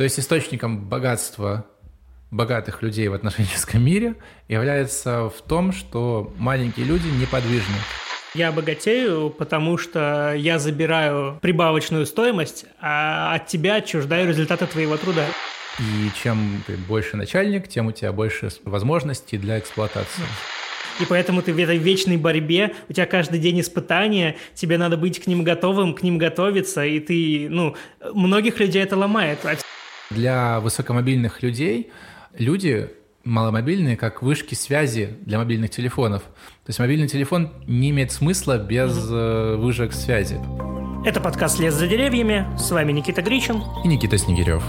То есть источником богатства богатых людей в отношенческом мире является в том, что маленькие люди неподвижны. Я богатею, потому что я забираю прибавочную стоимость, а от тебя отчуждаю результаты твоего труда. И чем ты больше начальник, тем у тебя больше возможностей для эксплуатации. И поэтому ты в этой вечной борьбе, у тебя каждый день испытания, тебе надо быть к ним готовым, к ним готовиться, и ты, ну, многих людей это ломает. Для высокомобильных людей люди маломобильные, как вышки связи для мобильных телефонов. То есть мобильный телефон не имеет смысла без mm-hmm. вышек связи. Это подкаст «Лес за деревьями». С вами Никита Гричин. И Никита Снегирев.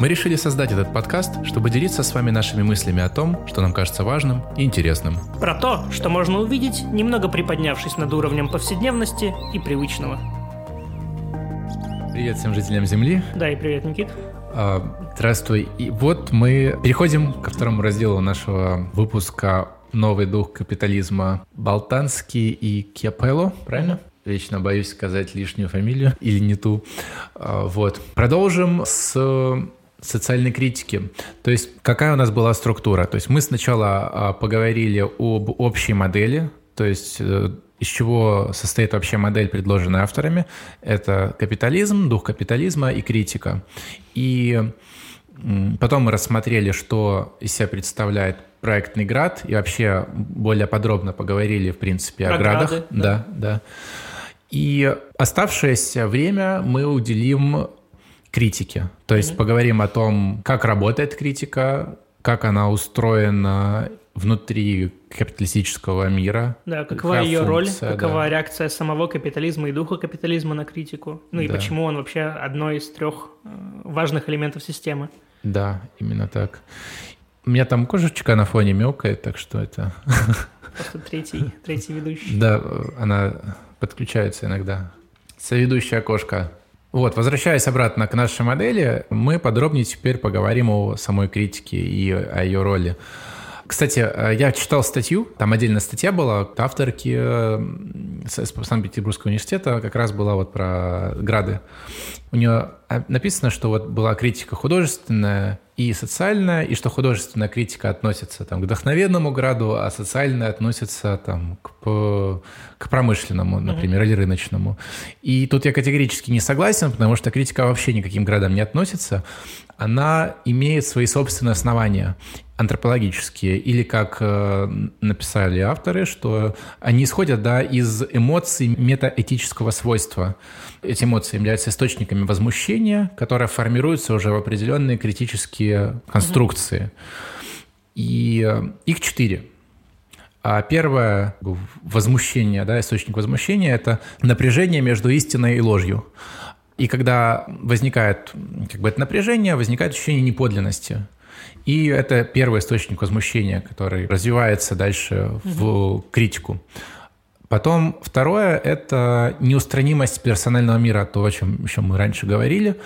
Мы решили создать этот подкаст, чтобы делиться с вами нашими мыслями о том, что нам кажется важным и интересным. Про то, что можно увидеть, немного приподнявшись над уровнем повседневности и привычного. Привет всем жителям Земли. Да, и привет, Никит. А, здравствуй. И вот мы переходим ко второму разделу нашего выпуска «Новый дух капитализма» Болтанский и Кепело, правильно? Вечно боюсь сказать лишнюю фамилию или не ту. А, вот. Продолжим с социальной критики. То есть какая у нас была структура? То есть мы сначала а, поговорили об общей модели, то есть э, из чего состоит вообще модель, предложенная авторами. Это капитализм, дух капитализма и критика. И потом мы рассмотрели, что из себя представляет проектный град, и вообще более подробно поговорили, в принципе, Про о градах. Грады, да. да, да. И оставшееся время мы уделим критике. То есть mm-hmm. поговорим о том, как работает критика, как она устроена внутри капиталистического мира. Да, какова ее функция, роль, какова да. реакция самого капитализма и духа капитализма на критику. Ну и да. почему он вообще одно из трех э, важных элементов системы. Да, именно так. У меня там кошечка на фоне мяукает, так что это... Просто третий, третий ведущий. Да, она подключается иногда. Соведущая кошка. Вот, возвращаясь обратно к нашей модели, мы подробнее теперь поговорим о самой критике и о ее роли. Кстати, э, я читал статью, там отдельная статья была, авторки э, Санкт-Петербургского университета как раз была вот про грады. У нее э, написано, что вот была критика художественная и социальная, и что художественная критика относится там, к вдохновенному граду, а социальная относится там, к, к промышленному, например, mm-hmm. или рыночному. И тут я категорически не согласен, потому что критика вообще никаким градам не относится. Она имеет свои собственные основания антропологические, или как э, написали авторы, что они исходят да, из эмоций метаэтического свойства. Эти эмоции являются источниками возмущения, которые формируются уже в определенные критические конструкции. И э, их четыре. А первое возмущение, да, источник возмущения – это напряжение между истиной и ложью. И когда возникает как бы, это напряжение, возникает ощущение неподлинности. И это первый источник возмущения, который развивается дальше в критику. Потом второе – это неустранимость персонального мира, то, о чем еще мы раньше говорили.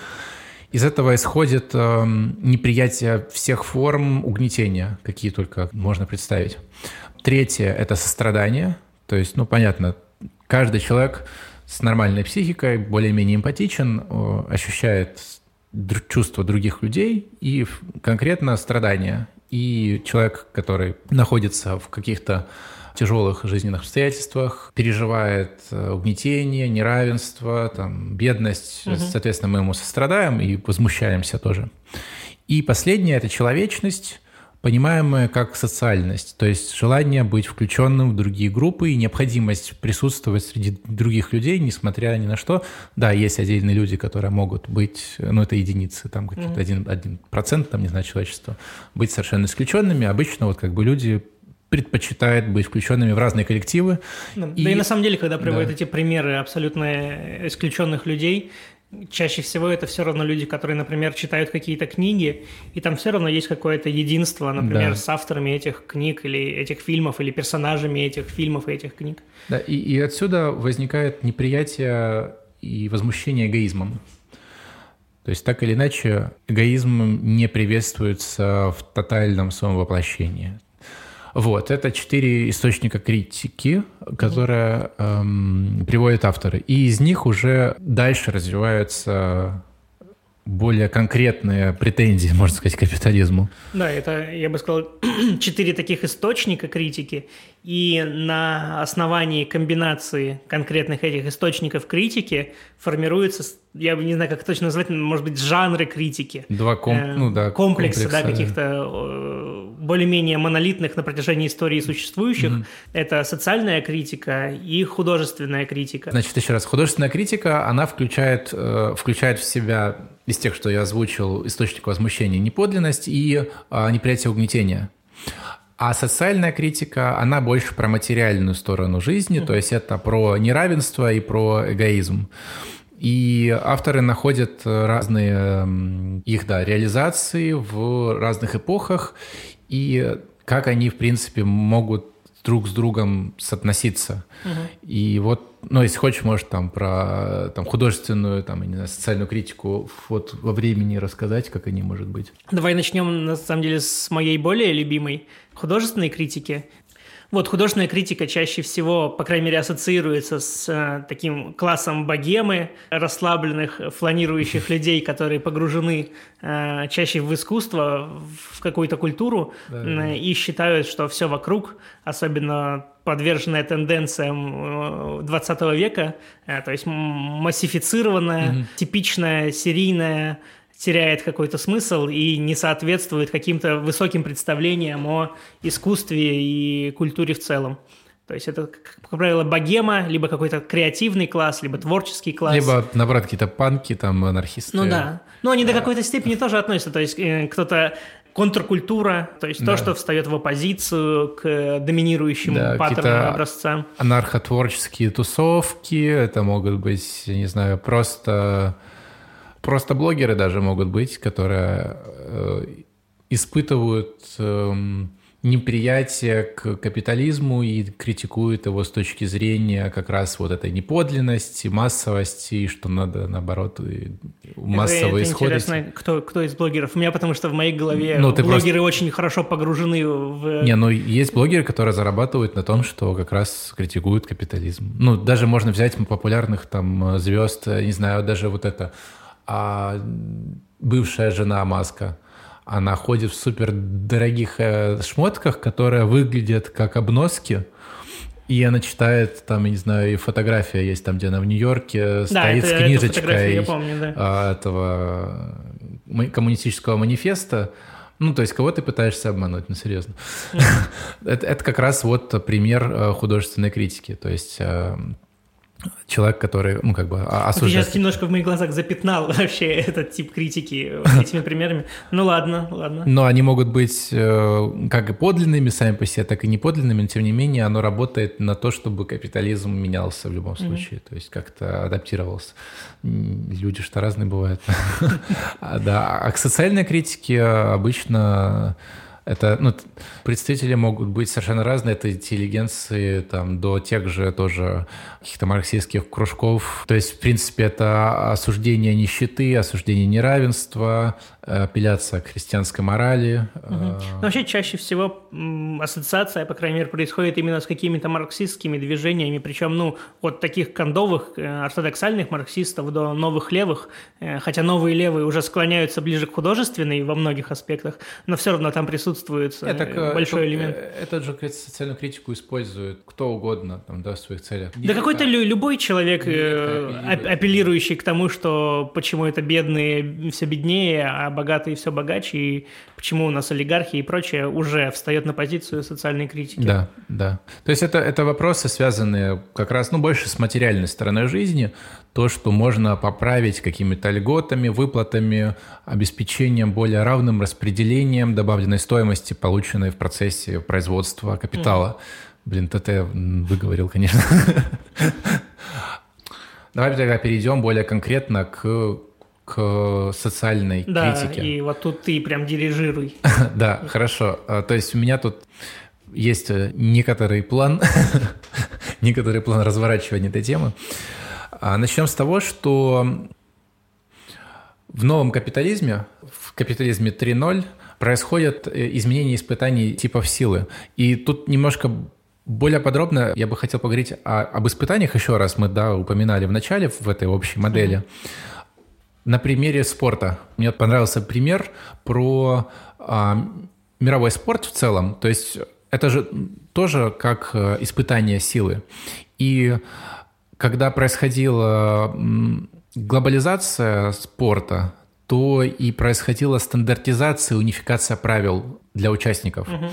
Из этого исходит э, неприятие всех форм угнетения, какие только можно представить. Третье – это сострадание. То есть, ну, понятно, каждый человек с нормальной психикой, более-менее эмпатичен, ощущает чувства других людей и конкретно страдания. И человек, который находится в каких-то тяжелых жизненных обстоятельствах, переживает э, угнетение, неравенство, там, бедность. Угу. Соответственно, мы ему сострадаем и возмущаемся тоже. И последнее – это человечность, понимаемое как социальность, то есть желание быть включенным в другие группы и необходимость присутствовать среди других людей, несмотря ни на что. Да, есть отдельные люди, которые могут быть, ну это единицы, там какие-то один, один процент, там, не знаю, человечества, быть совершенно исключенными. Обычно вот как бы люди предпочитают быть включенными в разные коллективы. Да, и, да и на самом деле, когда приводят да. эти примеры абсолютно исключенных людей, чаще всего это все равно люди, которые, например, читают какие-то книги, и там все равно есть какое-то единство, например, да. с авторами этих книг или этих фильмов, или персонажами этих фильмов и этих книг. Да, и, и отсюда возникает неприятие и возмущение эгоизмом. То есть так или иначе эгоизм не приветствуется в тотальном своем воплощении. Вот, это четыре источника критики, которые эм, приводят авторы. И из них уже дальше развиваются более конкретные претензии, можно сказать, к капитализму. Да, это, я бы сказал, четыре таких источника критики, и на основании комбинации конкретных этих источников критики формируется, я не знаю, как точно назвать, может быть, жанры критики. Два ком... э, ну, да, комплекса, комплекса, да, каких-то э, более-менее монолитных на протяжении истории существующих. Mm-hmm. Это социальная критика и художественная критика. Значит, еще раз, художественная критика, она включает, э, включает в себя из тех, что я озвучил, источник возмущения, неподлинность и а, неприятие угнетения. А социальная критика, она больше про материальную сторону жизни, mm-hmm. то есть это про неравенство и про эгоизм. И авторы находят разные их, да, реализации в разных эпохах, и как они, в принципе, могут друг с другом соотноситься. Угу. И вот, ну, если хочешь, можешь там про там, художественную, там, не знаю, социальную критику вот во времени рассказать, как они, может быть. Давай начнем, на самом деле, с моей более любимой художественной критики. Вот художественная критика чаще всего, по крайней мере, ассоциируется с э, таким классом богемы, расслабленных, фланирующих людей, которые погружены э, чаще в искусство, в какую-то культуру да, да. и считают, что все вокруг, особенно подверженная тенденциям 20 э, века, э, то есть массифицированная, типичная, серийная теряет какой-то смысл и не соответствует каким-то высоким представлениям о искусстве и культуре в целом. То есть это, как правило, богема, либо какой-то креативный класс, либо творческий класс. Либо, наоборот, какие-то панки, там, анархисты. Ну да. Но они до какой-то степени тоже относятся. То есть э, кто-то контркультура, то есть да. то, что встает в оппозицию к доминирующему да, паттерну образца. Анархотворческие тусовки, это могут быть, не знаю, просто Просто блогеры даже могут быть, которые э, испытывают э, неприятие к капитализму и критикуют его с точки зрения как раз вот этой неподлинности, массовости, и что надо, наоборот, массово это, исходить. интересно, кто, кто из блогеров? У меня потому что в моей голове ну, блогеры просто... очень хорошо погружены в... Не, ну есть блогеры, которые зарабатывают на том, что как раз критикуют капитализм. Ну, даже можно взять популярных там звезд, не знаю, даже вот это а бывшая жена Маска, она ходит в супер дорогих э, шмотках, которые выглядят как обноски. И она читает, там, я не знаю, и фотография есть там, где она в Нью-Йорке да, стоит это, с книжечкой я помню, да. А, этого коммунистического манифеста. Ну, то есть кого ты пытаешься обмануть, ну, серьезно. это, это как раз вот пример э, художественной критики. То есть э, человек, который, ну, как бы осуждает. Ты сейчас немножко в моих глазах запятнал вообще этот тип критики этими примерами. Ну, ладно, ладно. Но они могут быть э, как и подлинными сами по себе, так и неподлинными, но тем не менее оно работает на то, чтобы капитализм менялся в любом случае, то есть как-то адаптировался. Люди что разные бывают. Да, а к социальной критике обычно это, ну, представители могут быть совершенно разные, от интеллигенции там, до тех же тоже каких-то марксистских кружков. То есть, в принципе, это осуждение нищеты, осуждение неравенства, апелляция к христианской морали. Угу. Но вообще чаще всего ассоциация, по крайней мере, происходит именно с какими-то марксистскими движениями, причем, ну, от таких кондовых э, ортодоксальных марксистов до новых левых, э, хотя новые левые уже склоняются ближе к художественной во многих аспектах, но все равно там присутствует Нет, так, большой это, элемент. Этот же социальную критику использует кто угодно там, да, в своих целях. Да какой-то любой человек, апеллирующий к тому, что почему это бедные все беднее, а богатые все богаче, и почему у нас олигархи и прочее уже встает на позицию социальной критики. Да, да. То есть это, это вопросы, связанные как раз, ну, больше с материальной стороной жизни, то, что можно поправить какими-то льготами, выплатами, обеспечением более равным распределением добавленной стоимости, полученной в процессе производства капитала. Mm. Блин, я выговорил, конечно. Давай тогда перейдем более конкретно к к социальной да, критике. Да, и вот тут ты прям дирижируй. да, хорошо. А, то есть у меня тут есть э, некоторый план, некоторый план разворачивания этой темы. А, начнем с того, что в новом капитализме, в капитализме 3.0, происходят э, изменения испытаний типов силы. И тут немножко более подробно я бы хотел поговорить о, об испытаниях еще раз. Мы да, упоминали в начале в этой общей модели. Mm-hmm на примере спорта. Мне понравился пример про а, мировой спорт в целом. То есть это же тоже как э, испытание силы. И когда происходила глобализация спорта, то и происходила стандартизация, унификация правил для участников. Угу.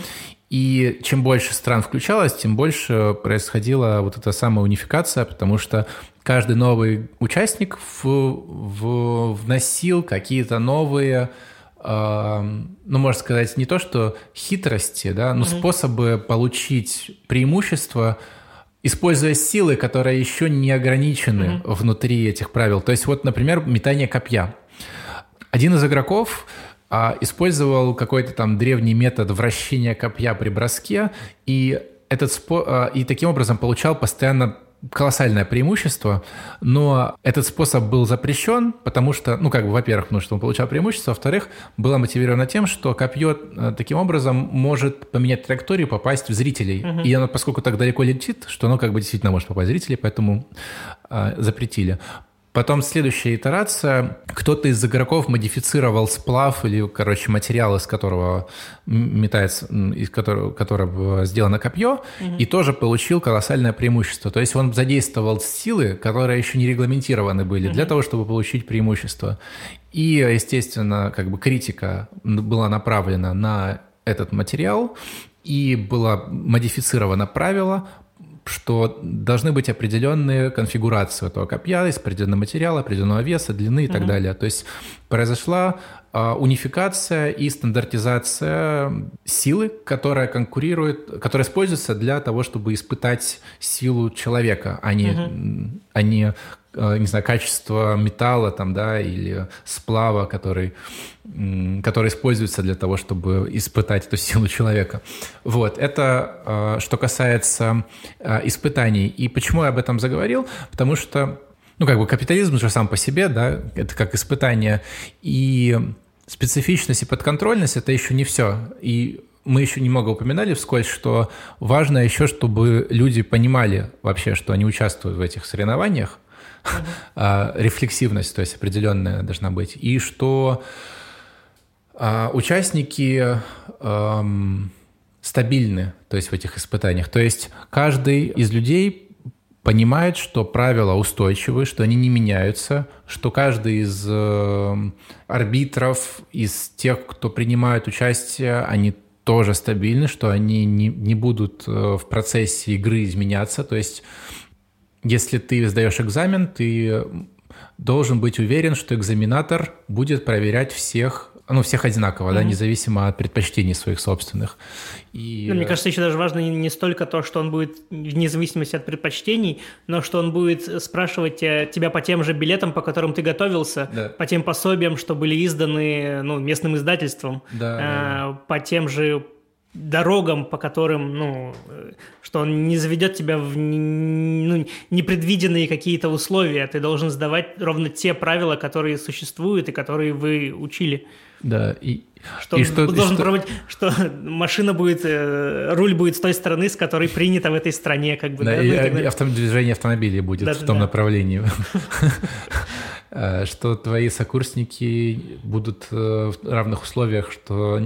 И чем больше стран включалось, тем больше происходила вот эта самая унификация, потому что каждый новый участник в, в, вносил какие-то новые ну, можно сказать, не то, что хитрости, да, но mm-hmm. способы получить преимущество, используя силы, которые еще не ограничены mm-hmm. внутри этих правил. То есть вот, например, метание копья. Один из игроков а, использовал какой-то там древний метод вращения копья при броске, и этот спо... а, и таким образом получал постоянно колоссальное преимущество, но этот способ был запрещен, потому что, ну, как бы, во-первых, потому что он получал преимущество, во-вторых, было мотивировано тем, что копье э, таким образом может поменять траекторию, попасть в зрителей. Угу. И оно, поскольку так далеко летит, что оно как бы действительно может попасть в зрителей, поэтому э, запретили. Потом следующая итерация. Кто-то из игроков модифицировал сплав или, короче, материал, из которого метается, из которого, которого сделано копье, угу. и тоже получил колоссальное преимущество. То есть он задействовал силы, которые еще не регламентированы были, угу. для того, чтобы получить преимущество. И, естественно, как бы критика была направлена на этот материал, и было модифицировано правило что должны быть определенные конфигурации этого копья из определенного материала, определенного веса, длины и так mm-hmm. далее. То есть произошла унификация и стандартизация силы, которая конкурирует, которая используется для того, чтобы испытать силу человека, а не, угу. а не Э, не знаю, качество металла там, да, или сплава, который, который используется для того, чтобы испытать эту силу человека. Вот, это э, что касается испытаний. И почему я об этом заговорил? Потому что, ну, как бы капитализм же сам по себе, да, это как испытание. И специфичность и подконтрольность – это еще не все. И мы еще немного упоминали вскользь, что важно еще, чтобы люди понимали вообще, что они участвуют в этих соревнованиях, а, рефлексивность, то есть определенная должна быть, и что а, участники стабильны, то есть в этих испытаниях. То есть каждый из людей понимает, что правила устойчивы, что они не меняются, что каждый из э, арбитров, из тех, кто принимает участие, они тоже стабильны, что они не, не будут э, в процессе игры изменяться. То есть если ты сдаешь экзамен, ты должен быть уверен, что экзаменатор будет проверять всех ну, всех одинаково, mm-hmm. да, независимо от предпочтений своих собственных. И... Ну, мне кажется, еще даже важно не столько то, что он будет вне зависимости от предпочтений, но что он будет спрашивать тебя по тем же билетам, по которым ты готовился, да. по тем пособиям, что были изданы ну, местным издательством, да, а, да. по тем же дорогам, по которым, ну, что он не заведет тебя в ну, непредвиденные какие-то условия. Ты должен сдавать ровно те правила, которые существуют и которые вы учили. Да, и что и что, должен и что... Пробовать, что машина будет, э, руль будет с той стороны, с которой принято в этой стране, как бы. Да, да, и, ну, и авто, движение автомобилей будет да, в том да. направлении. Э, что твои сокурсники будут э, в равных условиях, что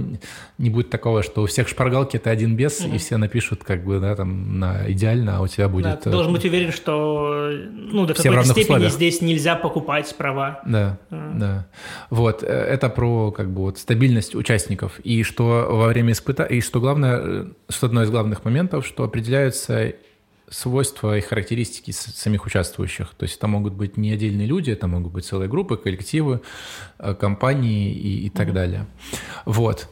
не будет такого, что у всех шпаргалки это один без, угу. и все напишут как бы, да, там, на идеально, а у тебя будет... Да, ты должен быть уверен, что, ну, до какой-то степени условиях. здесь нельзя покупать права. Да, а. да. Вот, это про, как бы, вот стабильность участников, и что во время испытаний, и что главное, что одно из главных моментов, что определяются свойства и характеристики самих участвующих. То есть это могут быть не отдельные люди, это могут быть целые группы, коллективы, э, компании и, и так mm-hmm. далее. Вот.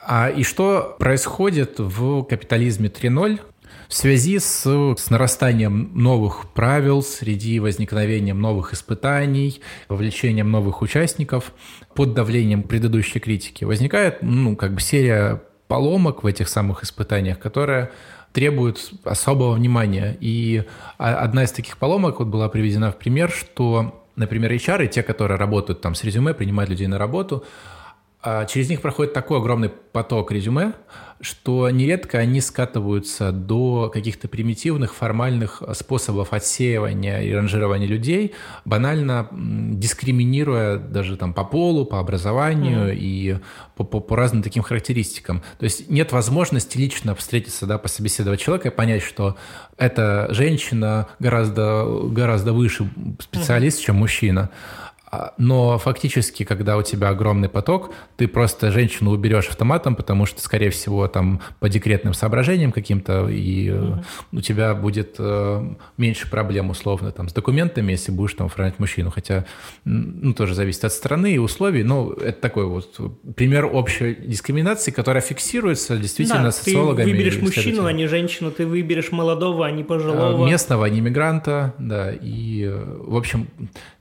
А, и что происходит в капитализме 3.0? В связи с, с нарастанием новых правил, среди возникновением новых испытаний, вовлечением новых участников, под давлением предыдущей критики, возникает ну, как бы серия поломок в этих самых испытаниях, которая требуют особого внимания. И одна из таких поломок вот была приведена в пример, что, например, HR, те, которые работают там с резюме, принимают людей на работу, через них проходит такой огромный поток резюме, что нередко они скатываются до каких-то примитивных формальных способов отсеивания и ранжирования людей, банально дискриминируя даже там по полу, по образованию mm. и по, по, по разным таким характеристикам. То есть нет возможности лично встретиться, да, пособеседовать человека и понять, что эта женщина гораздо, гораздо выше специалист, mm. чем мужчина. А, но фактически, когда у тебя огромный поток, ты просто женщину уберешь автоматом, потому что, скорее всего, там по декретным соображениям каким-то, и mm у тебя будет э, меньше проблем, условно, там, с документами, если будешь там оформлять мужчину. Хотя, ну, тоже зависит от страны и условий, но это такой вот пример общей дискриминации, которая фиксируется действительно да, социологами. ты выберешь мужчину, а не женщину, ты выберешь молодого, а не пожилого. А, местного, а не мигранта, да, и, э, в общем,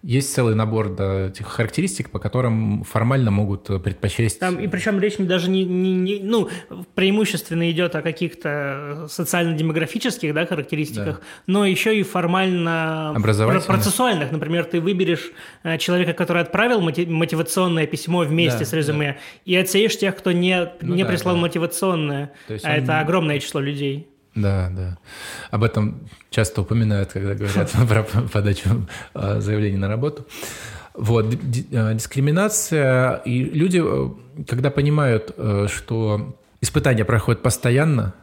есть целый набор да, этих характеристик, по которым формально могут предпочесть. Там, и причем речь даже не, не, не ну, преимущественно идет о каких-то социально-демографических да, характеристиках, да. но еще и формально процессуальных. Например, ты выберешь э, человека, который отправил мотивационное письмо вместе да, с резюме, да. и отсеешь тех, кто не, ну, не да, прислал да. мотивационное. а он... это огромное число людей. Да, да. Об этом часто упоминают, когда говорят про подачу заявлений на работу. Вот, а, дискриминация, и люди, э, когда понимают, э, что испытания проходят постоянно,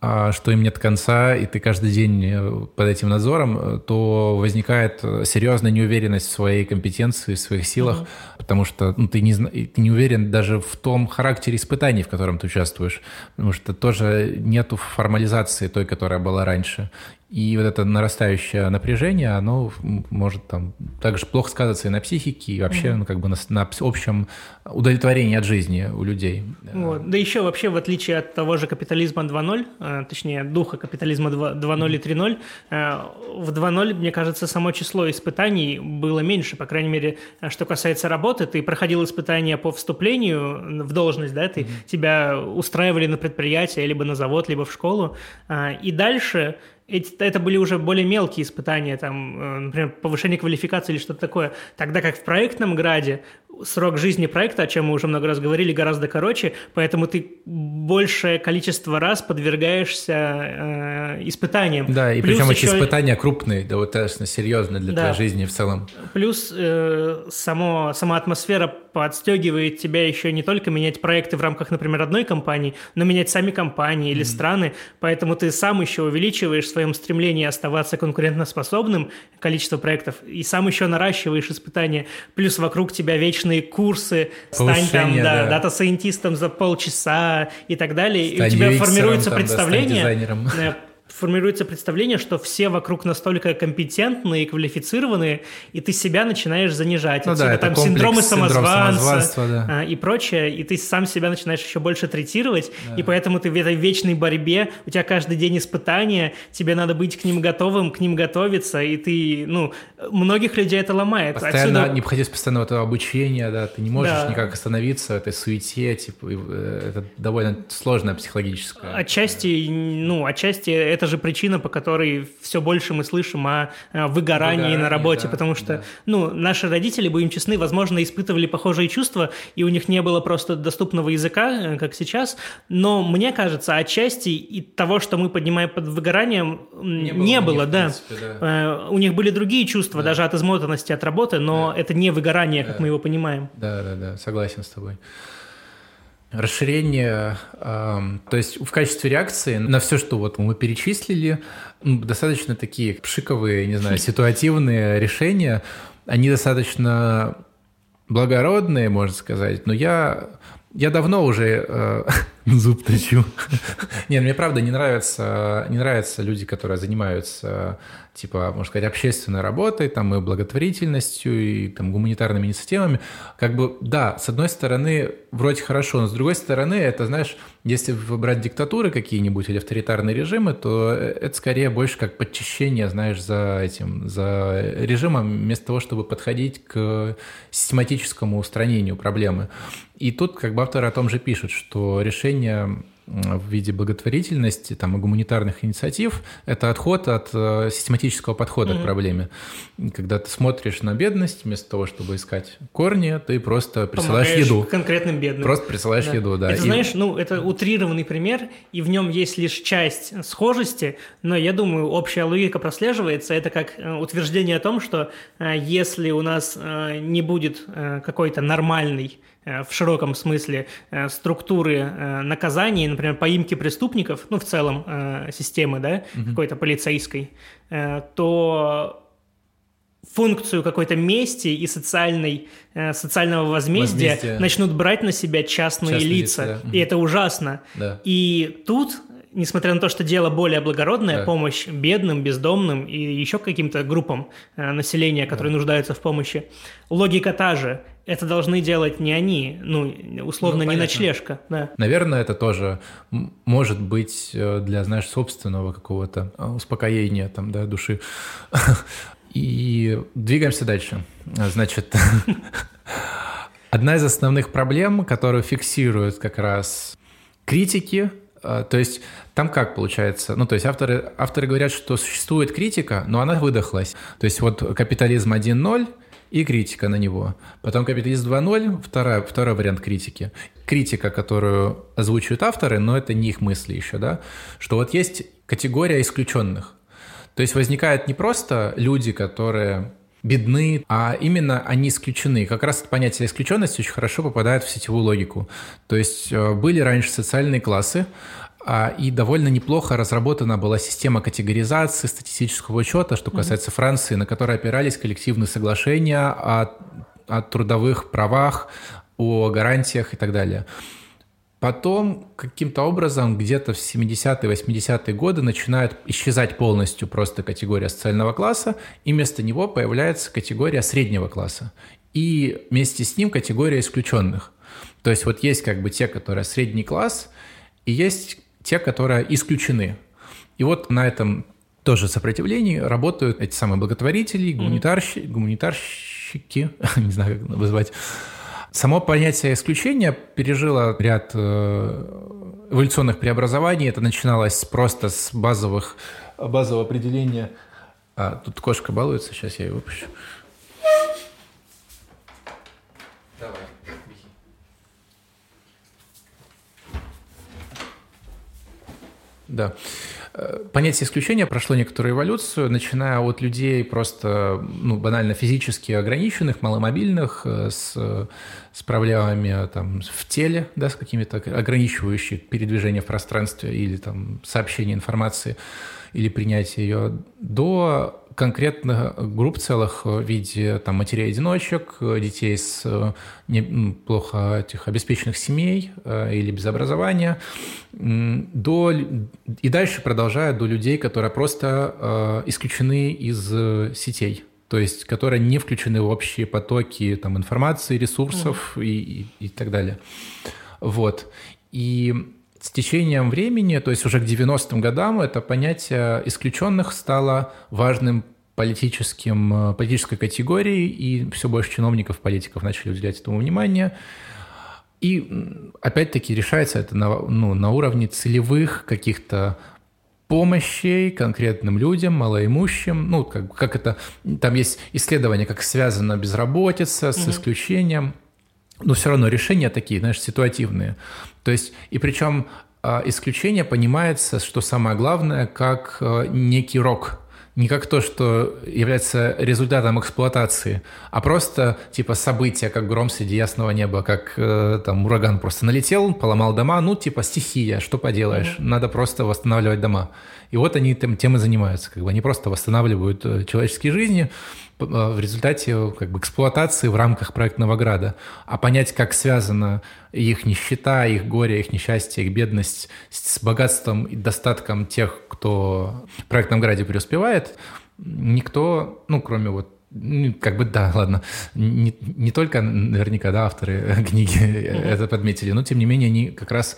а что им нет конца, и ты каждый день э, под этим надзором, то возникает серьезная неуверенность в своей компетенции, в своих силах, mm-hmm. потому что ну, ты, не, ты не уверен даже в том характере испытаний, в котором ты участвуешь, потому что тоже нету формализации той, которая была раньше. И вот это нарастающее напряжение, оно может там также плохо сказываться и на психике, и вообще mm-hmm. ну, как бы на, на общем удовлетворении от жизни у людей. Вот. Да еще вообще, в отличие от того же капитализма 2.0, э, точнее, духа капитализма 2.0 и 3.0, э, в 2.0, мне кажется, само число испытаний было меньше, по крайней мере, что касается работы. Ты проходил испытания по вступлению в должность, да, ты, mm-hmm. тебя устраивали на предприятие, либо на завод, либо в школу, э, и дальше эти, это были уже более мелкие испытания, там, например, повышение квалификации или что-то такое. Тогда как в проектном граде срок жизни проекта, о чем мы уже много раз говорили, гораздо короче, поэтому ты большее количество раз подвергаешься э, испытаниям. Да, и Плюс причем еще... эти испытания крупные, да, вот достаточно серьезные для да. твоей жизни в целом. Плюс э, само, сама атмосфера подстегивает тебя еще не только менять проекты в рамках, например, одной компании, но менять сами компании или mm-hmm. страны, поэтому ты сам еще увеличиваешь в своем стремлении оставаться конкурентоспособным количество проектов, и сам еще наращиваешь испытания, плюс вокруг тебя вечно вечные курсы, стань там, да, дата-сайентистом за полчаса и так далее. Стань и у тебя формируется там, представление, да, формируется представление, что все вокруг настолько компетентные и квалифицированные, и ты себя начинаешь занижать. Ну Отсюда, да, там синдромы самозванца да. а, и прочее, и ты сам себя начинаешь еще больше третировать, да. и поэтому ты в этой вечной борьбе, у тебя каждый день испытания, тебе надо быть к ним готовым, к ним готовиться, и ты, ну, многих людей это ломает. Постоянно Отсюда... необходимость постоянного этого обучения, да, ты не можешь да. никак остановиться в этой суете, типа, э, это довольно сложная психологическая. Отчасти, ну, отчасти это же причина, по которой все больше мы слышим о, выгорании, выгорании на работе, да, потому что, да. ну, наши родители, будем честны, возможно, испытывали похожие чувства, и у них не было просто доступного языка, э, как сейчас, но мне кажется, отчасти и того, что мы поднимаем под выгоранием, не, не было, было да. Принципе, да. Э, у них были другие чувства, да. даже от измотанности от работы, но да. это не выгорание, да. как мы его понимаем. Да, да, да, согласен с тобой расширение, э, то есть в качестве реакции на все, что вот мы перечислили, достаточно такие пшиковые, не знаю, ситуативные решения, они достаточно благородные, можно сказать, но я, я давно уже э, зуб точу. Не, мне правда не нравятся, не нравятся люди, которые занимаются типа, можно сказать, общественной работой, там, и благотворительностью, и там, гуманитарными инициативами, как бы, да, с одной стороны, вроде хорошо, но с другой стороны, это, знаешь, если выбрать диктатуры какие-нибудь или авторитарные режимы, то это скорее больше как подчищение, знаешь, за этим, за режимом, вместо того, чтобы подходить к систематическому устранению проблемы. И тут как бы авторы о том же пишут, что решение в виде благотворительности там, и гуманитарных инициатив – это отход от э, систематического подхода mm-hmm. к проблеме. Когда ты смотришь на бедность, вместо того, чтобы искать корни, ты просто присылаешь Помогаешь еду. конкретным бедным. Просто присылаешь да. еду, да. Это, и... знаешь, ну, это утрированный пример, и в нем есть лишь часть схожести, но я думаю, общая логика прослеживается. Это как э, утверждение о том, что э, если у нас не будет какой-то нормальный Э, в широком смысле э, структуры э, наказаний, например, поимки преступников, ну, в целом системы, да, угу. какой-то полицейской, то функцию какой-то мести и социальной, социального возмездия, возмездия начнут брать на себя частные, частные лица. лица да. И это ужасно. Да. И тут несмотря на то, что дело более благородное, да. помощь бедным, бездомным и еще каким-то группам населения, которые да. нуждаются в помощи, логика та же это должны делать не они, ну, условно, ну, не ночлежка. Да. Наверное, это тоже может быть э, для, знаешь, собственного какого-то э, успокоения там, да, души. И двигаемся дальше. Значит, одна из основных проблем, которую фиксируют как раз критики, э, то есть там как получается? Ну, то есть авторы, авторы говорят, что существует критика, но она выдохлась. То есть вот капитализм 1.0 и критика на него. Потом «Капиталист 2.0» второй, второй вариант критики. Критика, которую озвучивают авторы, но это не их мысли еще, да, что вот есть категория исключенных. То есть возникают не просто люди, которые бедны, а именно они исключены. Как раз это понятие исключенности очень хорошо попадает в сетевую логику. То есть э, были раньше социальные классы, и довольно неплохо разработана была система категоризации, статистического учета, что касается mm-hmm. Франции, на которой опирались коллективные соглашения о, о трудовых правах, о гарантиях и так далее. Потом каким-то образом где-то в 70-е, 80-е годы начинает исчезать полностью просто категория социального класса, и вместо него появляется категория среднего класса. И вместе с ним категория исключенных. То есть вот есть как бы те, которые средний класс, и есть те, которые исключены. И вот на этом тоже сопротивлении работают эти самые благотворители, гуманитарщи, гуманитарщики, не знаю, как вызвать. Само понятие исключения пережило ряд э, эволюционных преобразований. Это начиналось просто с базовых, базового определения. А, тут кошка балуется, сейчас я ее выпущу. Да. Э, понятие исключения прошло некоторую эволюцию, начиная от людей просто ну, банально физически ограниченных, маломобильных, э, с, с проблемами там, в теле, да, с какими-то ограничивающими передвижение в пространстве или там, сообщение информации или принятие ее, до конкретных групп целых в виде там, матерей-одиночек, детей с э, не, плохо этих обеспеченных семей э, или без образования, до, и дальше продолжая до людей, которые просто э, исключены из сетей то есть которые не включены в общие потоки там, информации, ресурсов mm-hmm. и, и, и так далее. Вот. И с течением времени, то есть уже к 90-м годам, это понятие исключенных стало важным политическим, э, политической категорией, и все больше чиновников, политиков начали уделять этому внимание. И опять-таки решается это на, ну, на уровне целевых каких-то помощи конкретным людям, малоимущим. Ну, как, как это... Там есть исследование, как связана безработица с угу. исключением. Но все равно решения такие, знаешь, ситуативные. То есть, и причем а, исключение понимается, что самое главное, как а, некий рок, не как то, что является результатом эксплуатации, а просто типа события, как гром среди ясного неба, как э, там ураган просто налетел, поломал дома, ну типа стихия, что поделаешь, mm-hmm. надо просто восстанавливать дома. И вот они тем, тем и занимаются, как бы они просто восстанавливают э, человеческие жизни, Э, в результате как бы эксплуатации в рамках проектного града. А понять, как связана их нищета, их горе, их несчастье, их бедность с богатством и достатком тех, кто в проектном граде преуспевает, никто, ну, кроме вот ну, как бы да, ладно, не, не только наверняка да, авторы книги это подметили, но тем не менее они как раз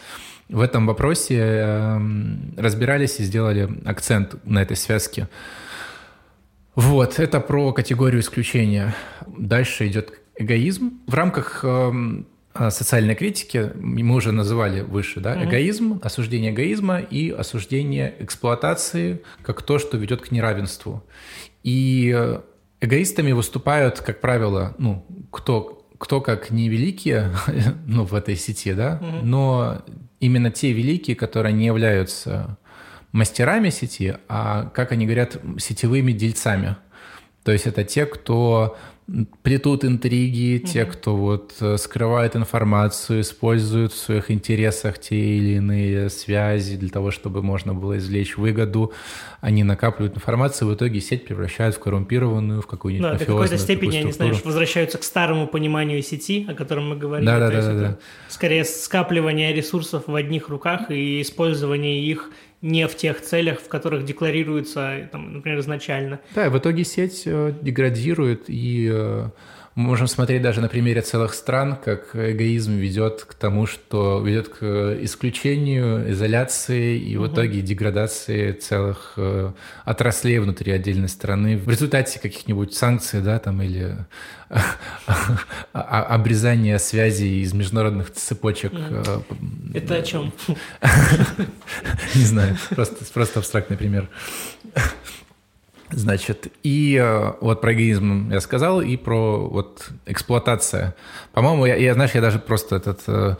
в этом вопросе эм, разбирались и сделали акцент на этой связке. Вот, это про категорию исключения. Дальше идет эгоизм. В рамках э, а, социальной критики мы уже называли выше, да, эгоизм, осуждение эгоизма и осуждение эксплуатации как то, что ведет к неравенству. И э, эгоистами выступают, как правило, ну, кто, кто как не великие, ну, в этой сети, да, mm но именно те великие, которые не являются мастерами сети, а, как они говорят, сетевыми дельцами. То есть это те, кто плетут интриги, mm-hmm. те, кто вот э, скрывает информацию, используют в своих интересах те или иные связи для того, чтобы можно было извлечь выгоду. Они накапливают информацию, в итоге сеть превращают в коррумпированную, в какую-нибудь Да, до какой-то степени они, знаешь, возвращаются к старому пониманию сети, о котором мы говорили. Да, да, да, да, да. Скорее скапливание ресурсов в одних руках и использование их не в тех целях, в которых декларируется, там, например, изначально. Да, в итоге сеть э, деградирует и э, мы можем смотреть даже на примере целых стран, как эгоизм ведет к тому, что ведет к исключению, изоляции и угу. в итоге деградации целых э, отраслей внутри отдельной страны в результате каких-нибудь санкций, да, там или обрезания связей из международных цепочек. Э, Это о чем? Не знаю, просто абстрактный пример. Значит, и э, вот про эгоизм я сказал, и про вот эксплуатация. По-моему, я, я, знаешь, я даже просто этот... Э,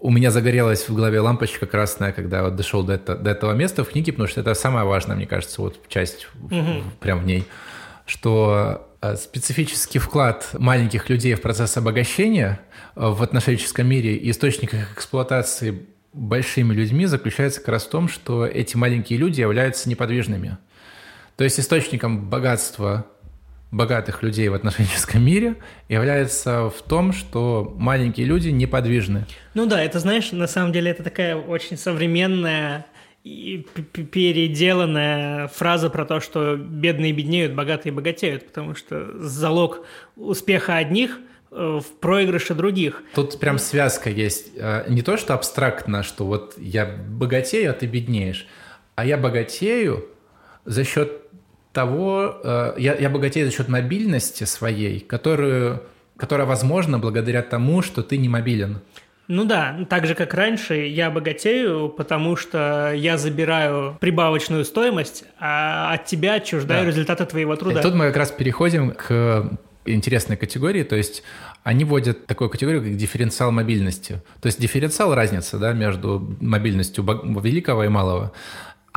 у меня загорелась в голове лампочка красная, когда вот дошел до, это, до этого места в книге, потому что это самая важная, мне кажется, вот часть угу. прям в ней, что э, специфический вклад маленьких людей в процесс обогащения в отношенческом мире и источниках эксплуатации большими людьми заключается как раз в том, что эти маленькие люди являются неподвижными. То есть источником богатства богатых людей в отношенческом мире является в том, что маленькие люди неподвижны. Ну да, это, знаешь, на самом деле это такая очень современная и переделанная фраза про то, что бедные беднеют, богатые богатеют, потому что залог успеха одних э, в проигрыше других. Тут прям связка есть. Э, не то, что абстрактно, что вот я богатею, а ты беднеешь, а я богатею за счет того, э, я, я богатею за счет мобильности своей, которую, которая возможна благодаря тому, что ты не мобилен. Ну да, так же как раньше, я богатею, потому что я забираю прибавочную стоимость, а от тебя отчуждаю да. результаты твоего труда. И тут мы как раз переходим к интересной категории, то есть они вводят такую категорию, как дифференциал мобильности. То есть дифференциал разница да, между мобильностью великого и малого.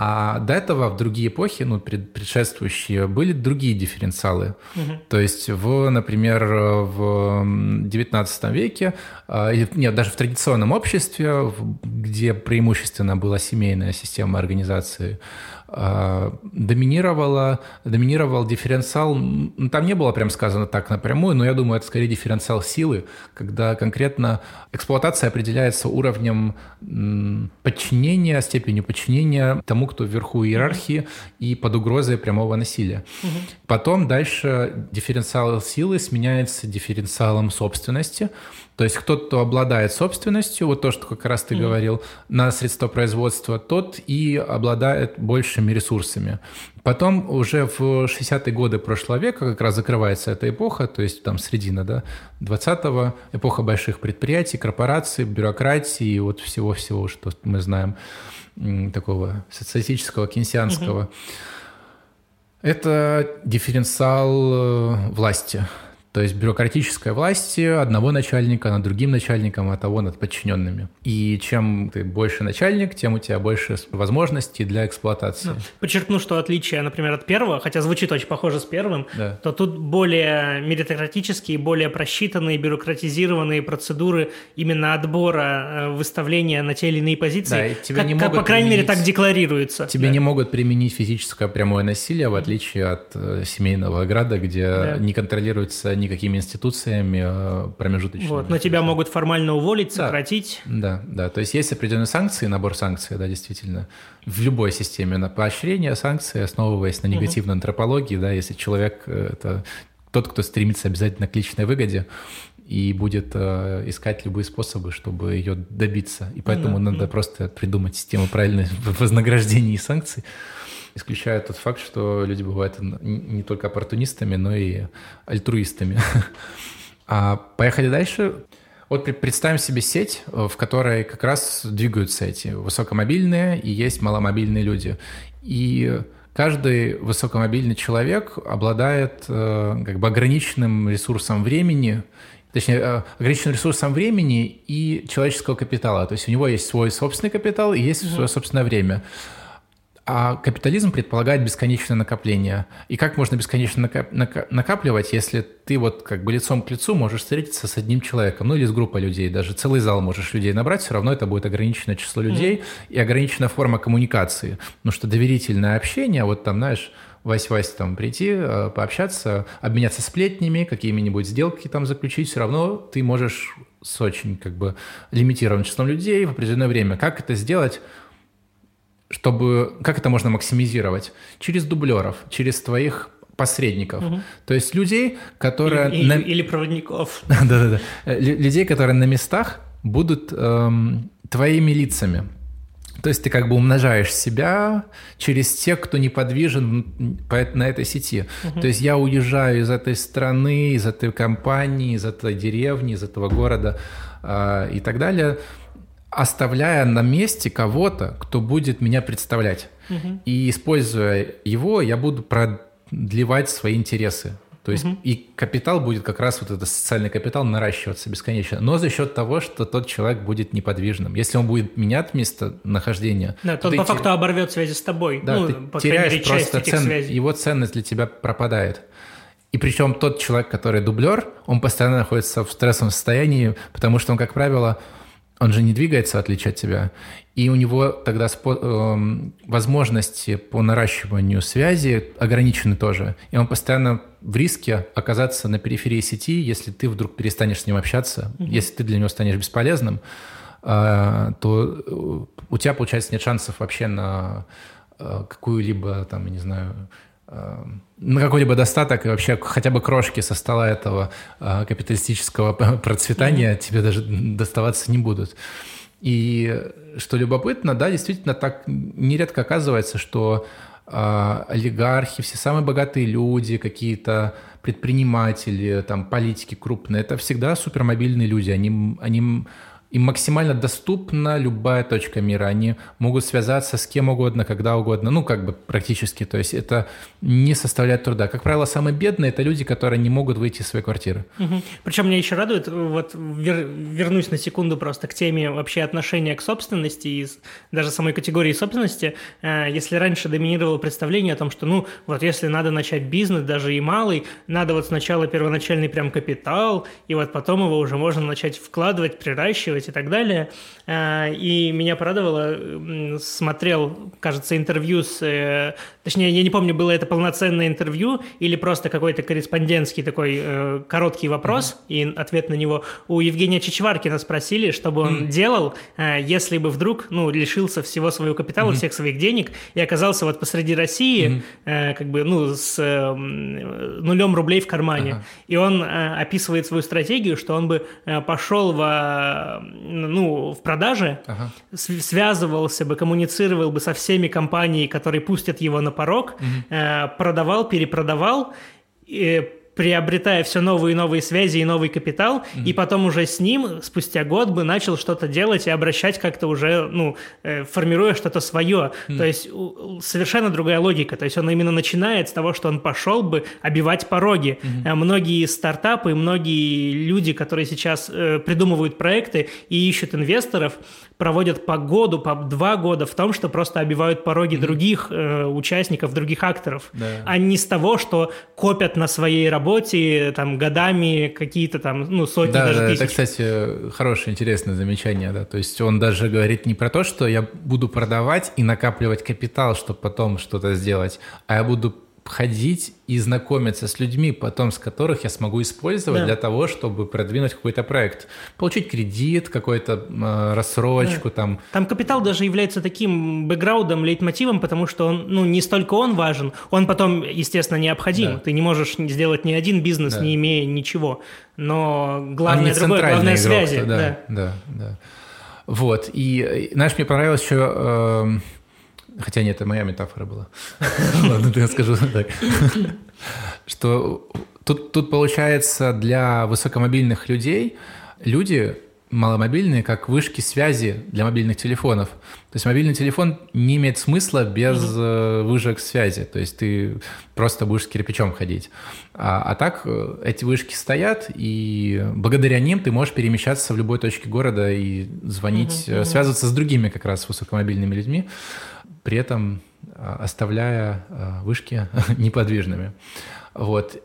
А до этого в другие эпохи, ну, предшествующие, были другие дифференциалы. Угу. То есть, в, например, в XIX веке, а, нет, даже в традиционном обществе, где преимущественно была семейная система организации, доминировала, доминировал дифференциал, там не было прям сказано так напрямую, но я думаю, это скорее дифференциал силы, когда конкретно эксплуатация определяется уровнем подчинения, степенью подчинения тому, кто вверху иерархии и под угрозой прямого насилия. Угу. Потом дальше дифференциал силы сменяется дифференциалом собственности, то есть кто-то, кто обладает собственностью, вот то, что как раз ты mm-hmm. говорил, на средства производства, тот и обладает большими ресурсами. Потом уже в 60-е годы прошлого века как раз закрывается эта эпоха, то есть там середина, да, 20-го, эпоха больших предприятий, корпораций, бюрократии и вот всего-всего, что мы знаем, такого социалистического, кейнсианского. Mm-hmm. Это дифференциал э, власти. То есть бюрократическая власть одного начальника над другим начальником, а того над подчиненными. И чем ты больше начальник, тем у тебя больше возможностей для эксплуатации. Ну, подчеркну, что отличие, например, от первого, хотя звучит очень похоже с первым, да. то тут более меритократические, более просчитанные, бюрократизированные процедуры именно отбора, э, выставления на те или иные позиции. Да, и тебе как, не могут как, по крайней мере, так декларируется. Тебе да. не могут применить физическое прямое насилие, в отличие от э, семейного ограда, где да. не контролируется никакими институциями э, промежуточными. Вот, но тебя могут формально уволить, сократить. Да, да, то есть есть определенные санкции, набор санкций, да, действительно. В любой системе на поощрение санкции, основываясь на негативной угу. антропологии, да, если человек э, это тот, кто стремится обязательно к личной выгоде, и будет э, искать любые способы, чтобы ее добиться. И поэтому mm-hmm. надо просто придумать систему правильной вознаграждения и санкций исключает тот факт, что люди бывают не только оппортунистами, но и альтруистами. А поехали дальше. Вот представим себе сеть, э, в которой как раз двигаются эти высокомобильные и есть маломобильные люди. И каждый высокомобильный человек обладает э, как бы ограниченным ресурсом времени, точнее, э, ограниченным ресурсом времени и человеческого капитала. То есть у него есть свой собственный капитал и есть свое собственное время. А капитализм предполагает бесконечное накопление. И как можно бесконечно накапливать, если ты вот как бы лицом к лицу можешь встретиться с одним человеком, ну или с группой людей, даже целый зал можешь людей набрать, все равно это будет ограниченное число людей mm-hmm. и ограниченная форма коммуникации. Потому что доверительное общение, вот там, знаешь, Вась-Вась там прийти, э, пообщаться, обменяться сплетнями, какими-нибудь сделки там заключить, все равно ты можешь с очень как бы лимитированным числом людей в определенное время. Как это сделать? Чтобы... Как это можно максимизировать? Через дублеров, через твоих посредников. Угу. То есть людей, которые... Или, на... или проводников. Да-да-да. Людей, которые на местах будут эм, твоими лицами. То есть ты как бы умножаешь себя через тех, кто неподвижен на этой сети. Угу. То есть я уезжаю из этой страны, из этой компании, из этой деревни, из этого города э, и так далее оставляя на месте кого-то, кто будет меня представлять. Угу. И используя его, я буду продлевать свои интересы. То есть угу. и капитал будет как раз вот этот социальный капитал наращиваться бесконечно, но за счет того, что тот человек будет неподвижным. Если он будет менять место нахождения, да, то, то он по факту оборвет связи с тобой. Да, ну, ты по теряешь мере, просто цен, его ценность для тебя пропадает. И причем тот человек, который дублер, он постоянно находится в стрессовом состоянии, потому что он, как правило, он же не двигается, отличие от тебя. И у него тогда спо- э, возможности по наращиванию связи ограничены тоже. И он постоянно в риске оказаться на периферии сети, если ты вдруг перестанешь с ним общаться, mm-hmm. если ты для него станешь бесполезным, э, то у тебя, получается, нет шансов вообще на э, какую-либо, там, я не знаю, на какой-либо достаток и вообще хотя бы крошки со стола этого э, капиталистического процветания mm-hmm. тебе даже доставаться не будут. И что любопытно, да, действительно так нередко оказывается, что э, олигархи, все самые богатые люди, какие-то предприниматели, там, политики крупные, это всегда супермобильные люди. Они, они им максимально доступна любая точка мира. Они могут связаться с кем угодно, когда угодно. Ну, как бы практически. То есть это не составляет труда. Как правило, самые бедные – это люди, которые не могут выйти из своей квартиры. Угу. Причем меня еще радует, вот вер, вернусь на секунду просто к теме вообще отношения к собственности и даже самой категории собственности. Э, если раньше доминировало представление о том, что, ну, вот если надо начать бизнес, даже и малый, надо вот сначала первоначальный прям капитал, и вот потом его уже можно начать вкладывать, приращивать, и так далее. А, и меня порадовало, смотрел, кажется, интервью с... Э, точнее, я не помню, было это полноценное интервью или просто какой-то корреспондентский такой э, короткий вопрос mm-hmm. и ответ на него. У Евгения Чичваркина спросили, что бы он mm-hmm. делал, э, если бы вдруг, ну, лишился всего своего капитала, mm-hmm. всех своих денег и оказался вот посреди России, mm-hmm. как бы, ну, с нулем рублей в кармане. Uh-huh. И он описывает свою стратегию, что он бы пошел в ну, в продаже, ага. связывался бы, коммуницировал бы со всеми компаниями, которые пустят его на порог, угу. продавал, перепродавал, приобретая все новые и новые связи и новый капитал, mm-hmm. и потом уже с ним спустя год бы начал что-то делать и обращать как-то уже, ну, э, формируя что-то свое. Mm-hmm. То есть у, совершенно другая логика. То есть он именно начинает с того, что он пошел бы обивать пороги. Mm-hmm. Многие стартапы, многие люди, которые сейчас э, придумывают проекты и ищут инвесторов, проводят по году, по два года в том, что просто обивают пороги mm-hmm. других э, участников, других акторов, да. а не с того, что копят на своей работе там годами какие-то там, ну, сотни да, даже да, тысяч. Это, кстати, хорошее, интересное замечание, да, то есть он даже говорит не про то, что я буду продавать и накапливать капитал, чтобы потом что-то сделать, а я буду ходить и знакомиться с людьми, потом с которых я смогу использовать да. для того, чтобы продвинуть какой-то проект. Получить кредит, какую-то э, рассрочку да. там. Там капитал даже является таким бэкграундом, лейтмотивом, потому что он, ну, не столько он важен, он потом, естественно, необходим. Да. Ты не можешь сделать ни один бизнес, да. не имея ничего. Но главное другое, главное игрок, связи. Да, да, да, да. Вот. И, знаешь, мне понравилось еще... Хотя нет, это моя метафора была. Ладно, я скажу так. Что тут, тут получается для высокомобильных людей люди маломобильные, как вышки связи для мобильных телефонов. То есть мобильный телефон не имеет смысла без mm-hmm. вышек связи. То есть ты просто будешь с кирпичом ходить. А, а так э, эти вышки стоят, и благодаря ним ты можешь перемещаться в любой точке города и звонить, mm-hmm. связываться с другими как раз высокомобильными людьми, при этом оставляя вышки неподвижными. Вот.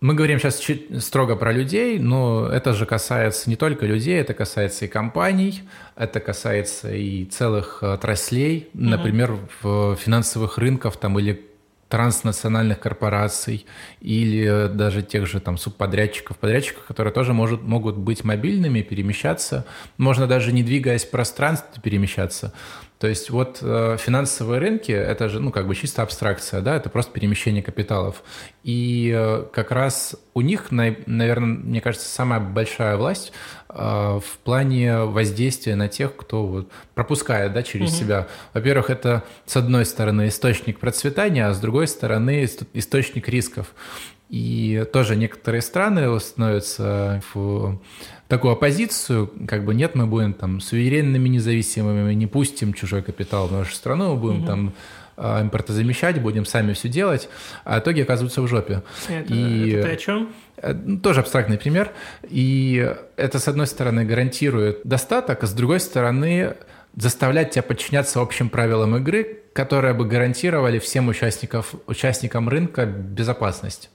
Мы говорим сейчас чуть строго про людей, но это же касается не только людей, это касается и компаний, это касается и целых отраслей, например, в финансовых рынках там или транснациональных корпораций или даже тех же там субподрядчиков, подрядчиков, которые тоже может, могут быть мобильными, перемещаться. Можно даже не двигаясь в пространстве перемещаться. То есть вот э, финансовые рынки – это же, ну, как бы чисто абстракция, да, это просто перемещение капиталов. И э, как раз у них, на, наверное, мне кажется, самая большая власть э, в плане воздействия на тех, кто вот пропускает, да, через угу. себя. Во-первых, это, с одной стороны, источник процветания, а с другой стороны, источник рисков. И тоже некоторые страны становятся в такую оппозицию, как бы нет, мы будем там суверенными, независимыми, не пустим чужой капитал в нашу страну, мы будем угу. там а, импортозамещать, будем сами все делать, а в итоге оказываются в жопе. Это, и, это ты о чем? Тоже абстрактный пример. И это, с одной стороны, гарантирует достаток, а с другой стороны, заставлять тебя подчиняться общим правилам игры, которые бы гарантировали всем участников, участникам рынка безопасность.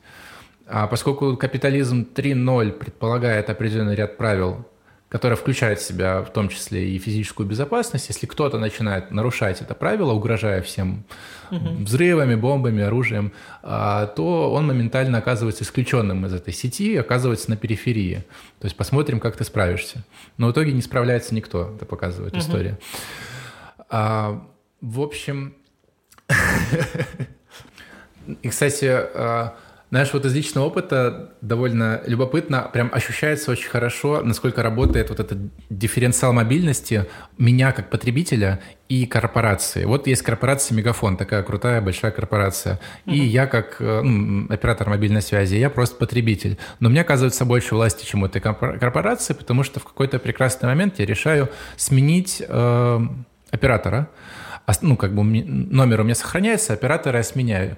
А поскольку капитализм 3.0 предполагает определенный ряд правил, которые включают в себя в том числе и физическую безопасность, если кто-то начинает нарушать это правило, угрожая всем угу. взрывами, бомбами, оружием, а, то он моментально оказывается исключенным из этой сети оказывается на периферии. То есть посмотрим, как ты справишься. Но в итоге не справляется никто, это показывает угу. история. А, в общем... И, кстати, а, знаешь, вот из личного опыта довольно любопытно, прям ощущается очень хорошо, насколько работает вот этот дифференциал мобильности меня как потребителя и корпорации. Вот есть корпорация Мегафон, такая крутая большая корпорация. И mm-hmm. я как э, ну, оператор мобильной связи, я просто потребитель. Но мне оказывается больше власти, чем у этой корпорации, потому что в какой-то прекрасный момент я решаю сменить э, оператора ну, как бы номер у меня сохраняется, оператора я сменяю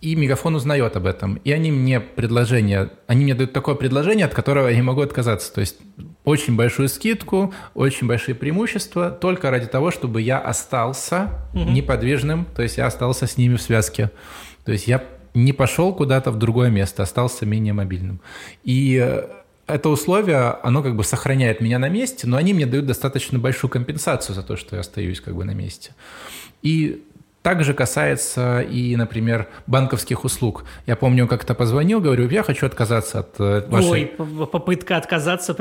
и Мегафон узнает об этом. И они мне предложение, они мне дают такое предложение, от которого я не могу отказаться. То есть очень большую скидку, очень большие преимущества, только ради того, чтобы я остался угу. неподвижным, то есть я остался с ними в связке. То есть я не пошел куда-то в другое место, остался менее мобильным. И э, это условие, оно как бы сохраняет меня на месте, но они мне дают достаточно большую компенсацию за то, что я остаюсь как бы на месте. И также касается и, например, банковских услуг. Я помню, как-то позвонил, говорю, я хочу отказаться от э, вашей... Ой, попытка отказаться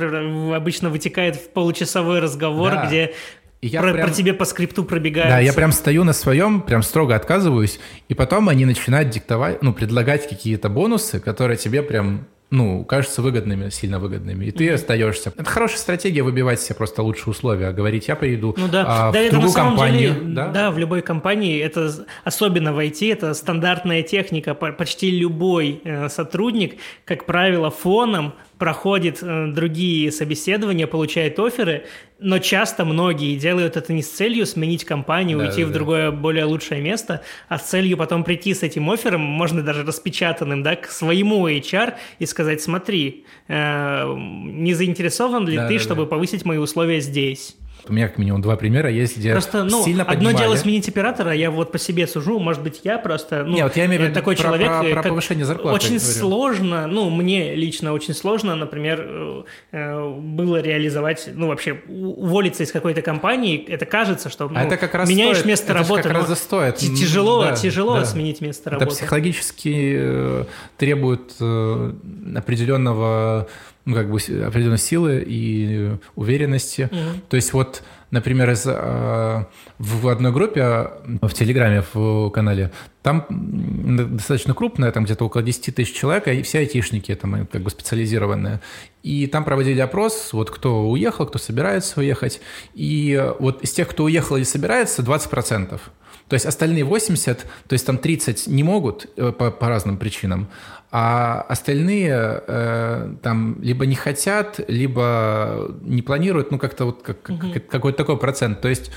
обычно вытекает в получасовой разговор, да. где и я про, прям, про тебе по скрипту пробегают. Да, я прям стою на своем, прям строго отказываюсь, и потом они начинают диктовать, ну, предлагать какие-то бонусы, которые тебе прям ну, кажутся выгодными, сильно выгодными, и ты mm-hmm. остаешься. Это хорошая стратегия выбивать себе просто лучшие условия, говорить, я приеду ну, да. а, да, в это другую компанию. Деле, да? да, в любой компании, это особенно в IT, это стандартная техника. Почти любой э, сотрудник, как правило, фоном проходит э, другие собеседования, получает оферы, но часто многие делают это не с целью сменить компанию, да, уйти да, в другое, более лучшее место, а с целью потом прийти с этим оффером, можно даже распечатанным, да, к своему HR и сказать, смотри, э, не заинтересован ли да, ты, да, чтобы да. повысить мои условия здесь? У меня как минимум два примера есть, где просто, ну, сильно одно поднимали. дело сменить оператора, я вот по себе сужу, может быть, я просто, ну, Нет, вот я имею в виду такой про, человек, про, про повышение зарплаты. Очень сложно, ну, мне лично очень сложно, например, э, э, было реализовать, ну, вообще уволиться из какой-то компании, это кажется, что ну, а это как раз меняешь стоит, место это работы. как раз стоит. Тяжело, да, тяжело да. сменить место работы. Это психологически э, требует определенного ну, как бы определенной силы и уверенности. Mm-hmm. То есть вот например, из, в одной группе в Телеграме, в канале, там достаточно крупная, там где-то около 10 тысяч человек, и все айтишники, там как бы специализированные. И там проводили опрос, вот кто уехал, кто собирается уехать. И вот из тех, кто уехал или собирается, 20%. То есть остальные 80, то есть там 30 не могут э, по, по разным причинам, а остальные э, там либо не хотят, либо не планируют, ну как-то вот как, угу. как, какой-то такой процент. То есть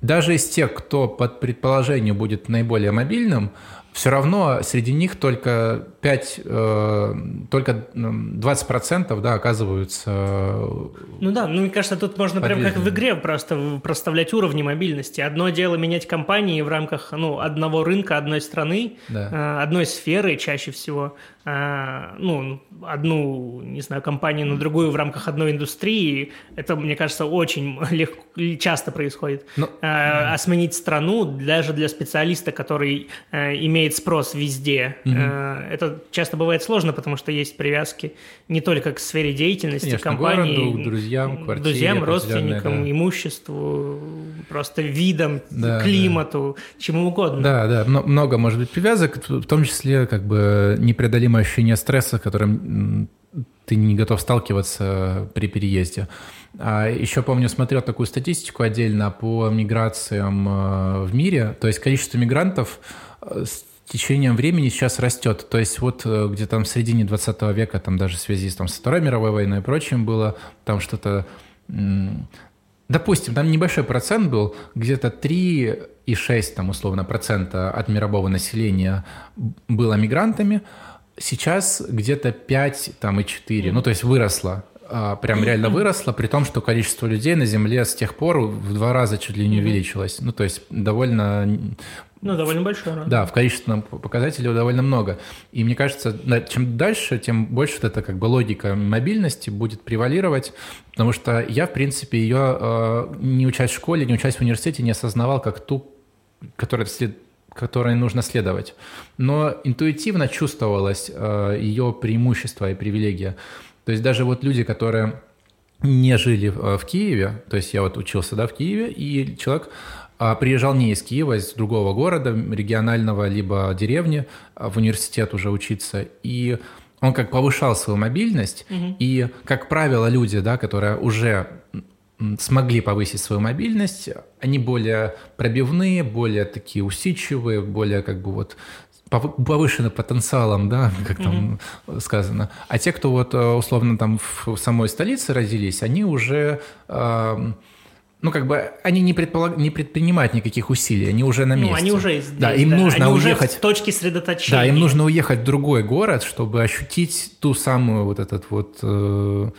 даже из тех, кто под предположением будет наиболее мобильным, все равно среди них только 5, э, только 20% да, оказываются... Э, ну да, ну мне кажется, тут можно прям как в игре просто проставлять уровни мобильности. Одно дело менять компании в рамках ну, одного рынка, одной страны, да. э, одной сферы чаще всего, ну, одну, не знаю, компанию на другую в рамках одной индустрии. Это, мне кажется, очень легко, часто происходит. Но... Ну, а сменить страну даже для специалиста, который имеет спрос везде, угу. это часто бывает сложно, потому что есть привязки не только к сфере деятельности Конечно, компании, городу, друзьям, квартире, друзьям, родственникам, да. имуществу, просто видам, да, климату, да. чему угодно. Да, да, много может быть привязок, в том числе как бы непреодолимое ощущение стресса, которым ты не готов сталкиваться при переезде. А еще помню, смотрел такую статистику отдельно по миграциям э, в мире. То есть количество мигрантов э, течением времени сейчас растет. То есть вот э, где там в середине 20 века, там даже в связи с, там, с Второй мировой войной и прочим было, там что-то... Допустим, там небольшой процент был, где-то 3,6 там условно процента от мирового населения было мигрантами, сейчас где-то 5 там и 4, ну то есть выросло а, прям реально выросло, при том, что количество людей на Земле с тех пор в два раза чуть ли не увеличилось. Ну, то есть довольно ну, довольно большое. Да, да в количественном показателе довольно много. И мне кажется, чем дальше, тем больше вот эта как бы логика мобильности будет превалировать, потому что я, в принципе, ее э, не учась в школе, не учась в университете, не осознавал как ту, которая след которой нужно следовать. Но интуитивно чувствовалось э, ее преимущество и привилегия. То есть даже вот люди, которые не жили в Киеве, то есть я вот учился да, в Киеве, и человек приезжал не из Киева, а из другого города, регионального, либо деревни, а, в университет уже учиться, и он как повышал свою мобильность, угу. и, как правило, люди, да, которые уже смогли повысить свою мобильность, они более пробивные, более такие усидчивые, более как бы вот повышенным потенциалом, да, как там mm-hmm. сказано. А те, кто вот э, условно там в самой столице родились, они уже ну, как бы они не, предполаг... не предпринимают никаких усилий, они уже на месте. Ну, они уже здесь, да, им да. нужно они уехать. Уже в точке средоточения. Да, им нужно уехать в другой город, чтобы ощутить ту самую вот этот вот э,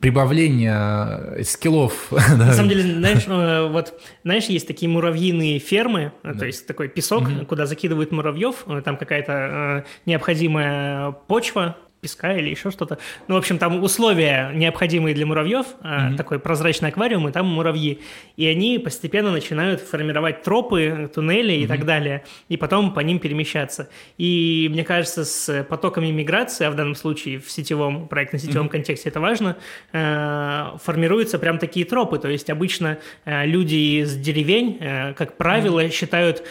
прибавление скиллов. На самом деле, знаешь, э, вот, знаешь, есть такие муравьиные фермы, да. то есть такой песок, угу. куда закидывают муравьев, там какая-то э, необходимая почва, песка или еще что-то. Ну, в общем, там условия необходимые для муравьев, mm-hmm. такой прозрачный аквариум, и там муравьи. И они постепенно начинают формировать тропы, туннели mm-hmm. и так далее, и потом по ним перемещаться. И мне кажется, с потоками миграции, а в данном случае в сетевом, проектно-сетевом mm-hmm. контексте это важно, э, формируются прям такие тропы. То есть обычно э, люди из деревень, э, как правило, mm-hmm. считают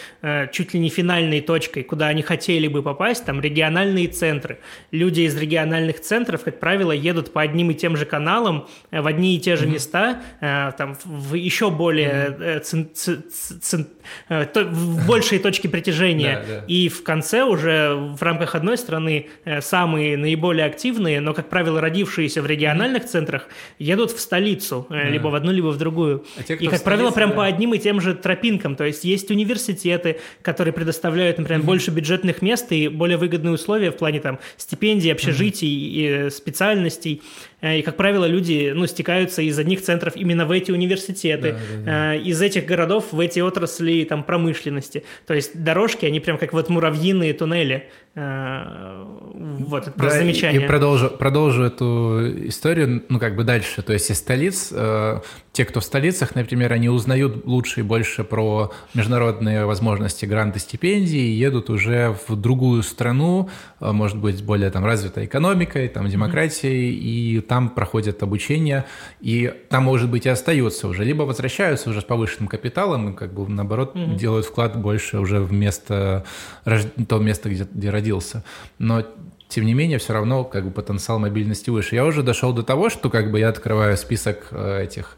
чуть ли не финальной точкой, куда они хотели бы попасть, там региональные центры. Люди из региональных центров, как правило, едут по одним и тем же каналам э, в одни и те же mm-hmm. места, э, там, в еще более mm-hmm. цен, цен, цен, в большей точке притяжения. И в конце уже в рамках одной страны самые наиболее активные, но, как правило, родившиеся в региональных центрах, едут в столицу, либо в одну, либо в другую. А те, и, как правило, прям по одним и тем же тропинкам. То есть есть университеты, которые предоставляют, например, больше бюджетных мест и более выгодные условия в плане там стипендий, общежитий, общежитий и специальностей. Э, и, как правило, люди ну, стекаются из одних центров именно в эти университеты, да, да, да. Э, из этих городов в эти отрасли там, промышленности. То есть дорожки, они прям как вот муравьиные туннели. Э, вот, это просто да, замечание. И продолжу, продолжу эту историю, ну, как бы дальше. То есть из столиц те, кто в столицах, например, они узнают лучше и больше про международные возможности, гранты, стипендии, и едут уже в другую страну, э, может быть, более там развитой экономикой, там демократией, и там проходят обучение, и там, может быть, и остаются уже, либо возвращаются уже с повышенным капиталом, и как бы наоборот mm-hmm. делают вклад больше уже в место, то место, где, где родился. Но тем не менее, все равно как бы потенциал мобильности выше. Я уже дошел до того, что как бы я открываю список э, этих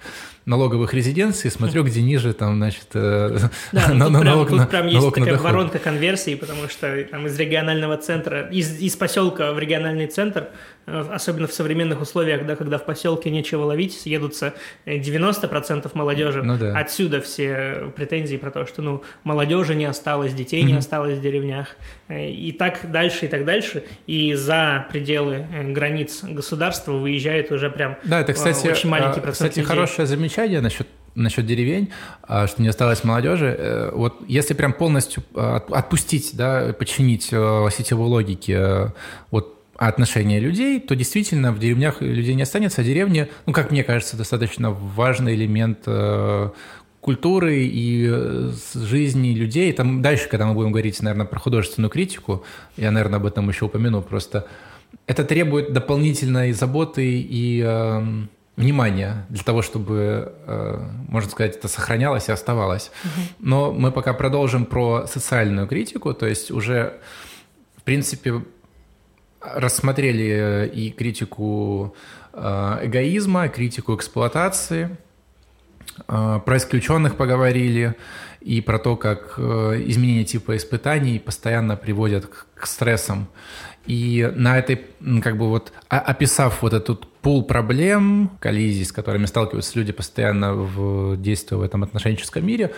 налоговых резиденций, смотрю, где ниже там, значит, э, да, на, тут, налог, прям, тут прям есть такая доход. воронка конверсии, потому что там из регионального центра, из, из поселка в региональный центр Э, особенно в современных условиях, да, когда в поселке нечего ловить, съедутся 90% э, молодежи. Ну, да. Отсюда все претензии про то, что ну, молодежи не осталось, детей не осталось в деревнях. И так дальше, и так дальше. И за пределы границ государства выезжает уже прям да, это, кстати, очень маленький процент Кстати, людей. хорошее замечание насчет насчет деревень, а, что не осталось молодежи. Вот если прям полностью отпустить, да, подчинить сетевой логике вот отношения людей, то действительно в деревнях людей не останется, а деревня, ну, как мне кажется, достаточно важный элемент э, культуры и э, жизни людей. Там дальше, когда мы будем говорить, наверное, про художественную критику, я, наверное, об этом еще упомяну, просто это требует дополнительной заботы и внимания для того, чтобы, э, можно сказать, это сохранялось и оставалось. Но мы пока продолжим про социальную критику, то есть уже, в принципе, рассмотрели э, и критику э, эгоизма, критику эксплуатации, про исключенных поговорили, и про то, как изменение типа испытаний постоянно приводят к стрессам. И на этой, как бы вот, описав вот этот пул проблем, коллизий, с которыми сталкиваются люди постоянно в действии в этом отношенческом мире,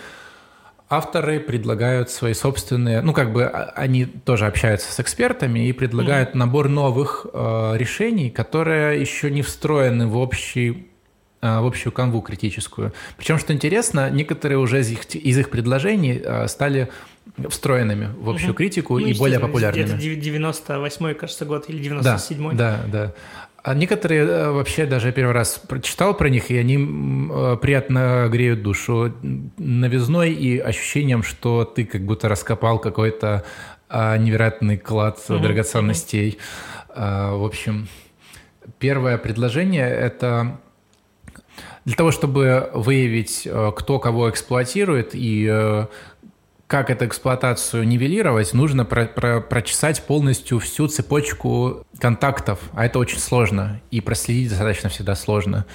авторы предлагают свои собственные, ну как бы а, они тоже общаются с экспертами и предлагают mm-hmm. набор новых э, решений, которые еще не встроены в общий э, в общую канву критическую. Причем, что интересно, некоторые уже из их, из их предложений э, стали встроенными в общую угу. критику ну, и более популярными. Это 98 кажется, год или 97-й. Да, да, да. А некоторые э, вообще даже первый раз прочитал про них, и они э, приятно греют душу новизной и ощущением, что ты как будто раскопал какой-то а, невероятный клад mm-hmm. драгоценностей. Mm-hmm. В общем, первое предложение – это для того, чтобы выявить, э, кто кого эксплуатирует и как эту эксплуатацию нивелировать, нужно про про прочесать полностью всю цепочку контактов, а это очень сложно, и проследить достаточно всегда сложно.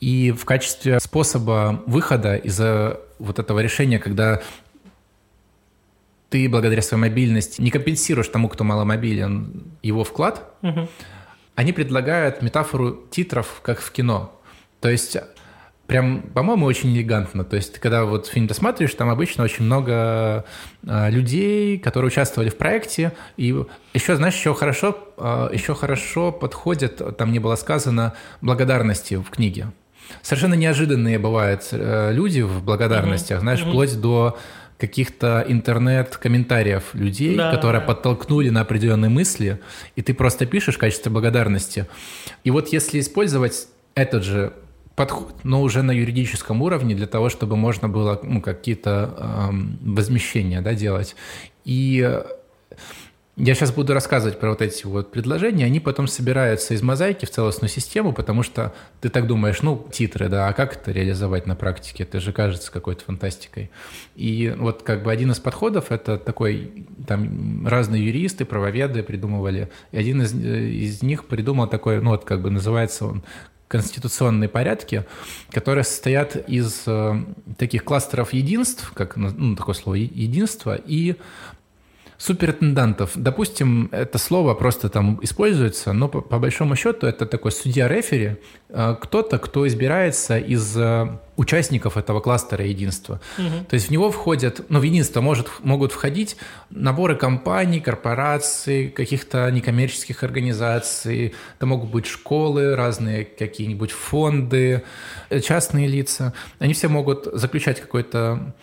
И в качестве способа выхода из вот этого решения, когда ты благодаря своей мобильности не компенсируешь тому, кто маломобилен, его вклад, угу. они предлагают метафору титров, как в кино. То есть прям, по-моему, очень элегантно. То есть, когда вот фильм досматриваешь, там обычно очень много э, людей, которые участвовали в проекте. И еще, знаешь, еще хорошо, э, еще хорошо подходят, там не было сказано, благодарности в книге. Совершенно неожиданные бывают э, люди в благодарностях, mm-hmm. знаешь, mm-hmm. вплоть до каких-то интернет-комментариев людей, да, которые да. подтолкнули на определенные мысли, и ты просто пишешь в качестве благодарности. И вот если использовать этот же подход, но уже на юридическом уровне для того, чтобы можно было ну, какие-то э, возмещения да, делать. И я сейчас буду рассказывать про вот эти вот предложения, они потом собираются из мозаики в целостную систему, потому что ты так думаешь, ну, титры, да, а как это реализовать на практике? Это же кажется какой-то фантастикой. И вот как бы один из подходов, это такой, там разные юристы, правоведы придумывали, и один из, э, из них придумал такой, ну, вот как бы называется он конституционные порядки, которые состоят из э, таких кластеров единств, как ну, такое слово единство, и суперинтендантов. Допустим, это слово просто там используется, но по, по большому счету это такой судья-рефери, э, кто-то, кто избирается из э, участников этого кластера единства. Угу. То есть в него входят, ну, в единство может, могут входить наборы компаний, корпораций, каких-то некоммерческих организаций, это могут быть школы, разные какие-нибудь фонды, э, частные лица. Они все могут заключать какой-то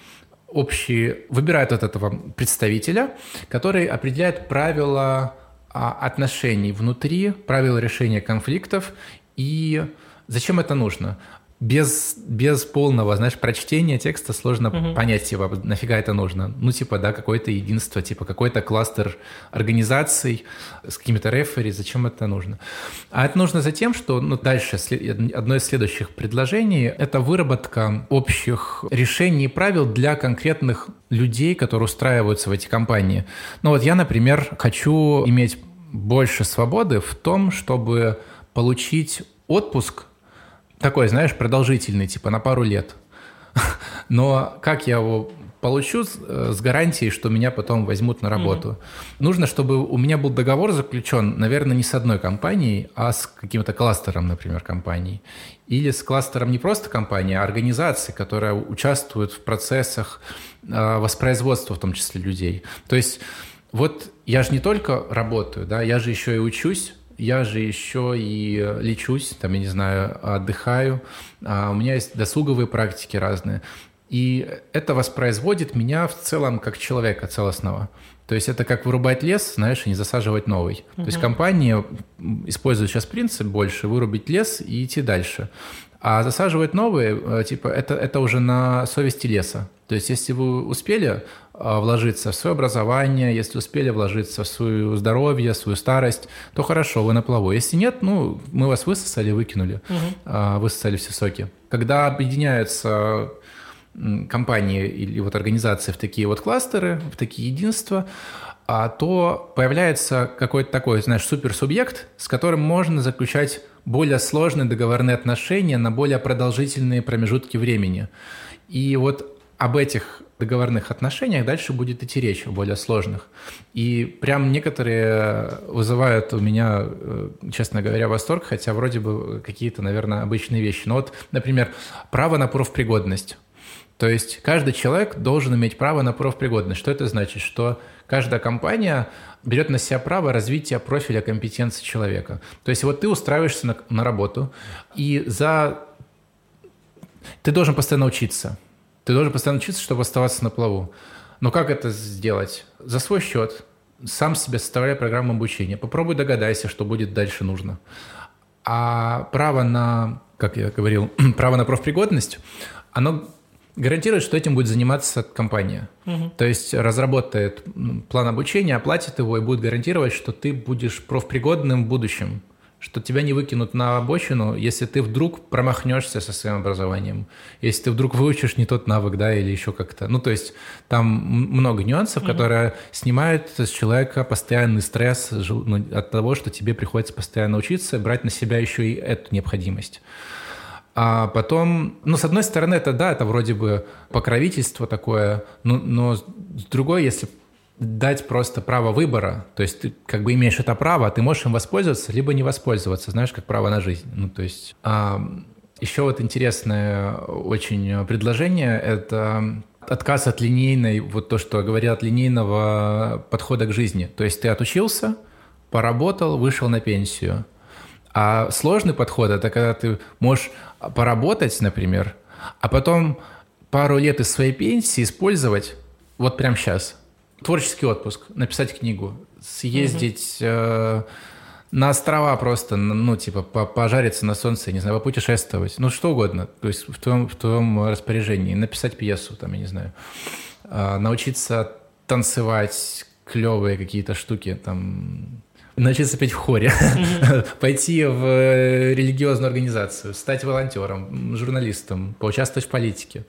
общие, выбирают от этого представителя, который определяет правила а, отношений внутри, правила решения конфликтов и зачем это нужно. Без, без полного, знаешь, прочтения текста сложно угу. понять, типа, нафига это нужно. Ну, типа, да, какое-то единство, типа, какой-то кластер организаций с какими-то рефери, зачем это нужно? А это нужно за тем, что, ну, дальше, одно из следующих предложений – это выработка общих решений и правил для конкретных людей, которые устраиваются в эти компании. Ну, вот я, например, хочу иметь больше свободы в том, чтобы получить отпуск такой, знаешь, продолжительный, типа на пару лет. Но как я его получу с, э, с гарантией, что меня потом возьмут на работу. Mm-hmm. Нужно, чтобы у меня был договор заключен, наверное, не с одной компанией, а с каким-то кластером, например, компаний. Или с кластером не просто компании, а организации, которая участвует в процессах э, воспроизводства, в том числе людей. То есть вот я же не только работаю, да, я же еще и учусь, я же еще и э, лечусь, там, я не знаю, отдыхаю, а у меня есть досуговые практики разные. И это воспроизводит меня в целом как человека целостного. То есть это как вырубать лес, знаешь, и не засаживать новый. Угу. То есть компания использует сейчас принцип больше вырубить лес и идти дальше. А засаживать новые, э, типа, это, это уже на совести леса. То есть если вы успели вложиться в свое образование, если успели вложиться в свое здоровье, свою старость, то хорошо, вы на плаву. Если нет, ну, мы вас высосали, выкинули, угу. высосали все соки. Когда объединяются компании или вот организации в такие вот кластеры, в такие единства, а, то появляется какой-то такой, знаешь, суперсубъект, с которым можно заключать более сложные договорные отношения на более продолжительные промежутки времени. И вот об этих договорных отношениях дальше будет идти речь, о более сложных. И прям некоторые вызывают у меня, э, честно говоря, восторг, хотя вроде бы какие-то, наверное, обычные вещи. Но вот, например, право на профпригодность. То есть каждый человек должен иметь право на профпригодность. Что это значит? Что каждая компания берет на себя право развития профиля компетенции человека. То есть вот ты устраиваешься на, на работу, и за... Ты должен постоянно учиться – ты должен постоянно учиться, чтобы оставаться на плаву. Но как это сделать? За свой счет. Сам себе составляй программу обучения. Попробуй догадайся, что будет дальше нужно. А право на, как я говорил, право на профпригодность, оно гарантирует, что этим будет заниматься компания. Угу. То есть разработает план обучения, оплатит его и будет гарантировать, что ты будешь профпригодным в будущем что тебя не выкинут на обочину, если ты вдруг промахнешься со своим образованием, если ты вдруг выучишь не тот навык, да, или еще как-то. Ну, то есть там много нюансов, угу. которые снимают с человека постоянный стресс ну, от того, что тебе приходится постоянно учиться, брать на себя еще и эту необходимость. А потом, ну, с одной стороны, это да, это вроде бы покровительство такое, но, но с другой, если дать просто право выбора, то есть ты как бы имеешь это право, а ты можешь им воспользоваться, либо не воспользоваться, знаешь, как право на жизнь. Ну, то есть а, еще вот интересное очень предложение – это отказ от линейной, вот то, что говорят, линейного подхода к жизни. То есть ты отучился, поработал, вышел на пенсию. А сложный подход – это когда ты можешь поработать, например, а потом пару лет из своей пенсии использовать вот прямо сейчас – творческий отпуск, написать книгу, съездить э, на острова просто, ну, типа, пожариться на солнце, не знаю, попутешествовать, ну, что угодно, то есть в твоем, в твоем распоряжении, написать пьесу, там, я не знаю, э, научиться танцевать клевые какие-то штуки, там, научиться петь в хоре, mm-hmm. пойти в э, религиозную организацию, стать волонтером, журналистом, поучаствовать в политике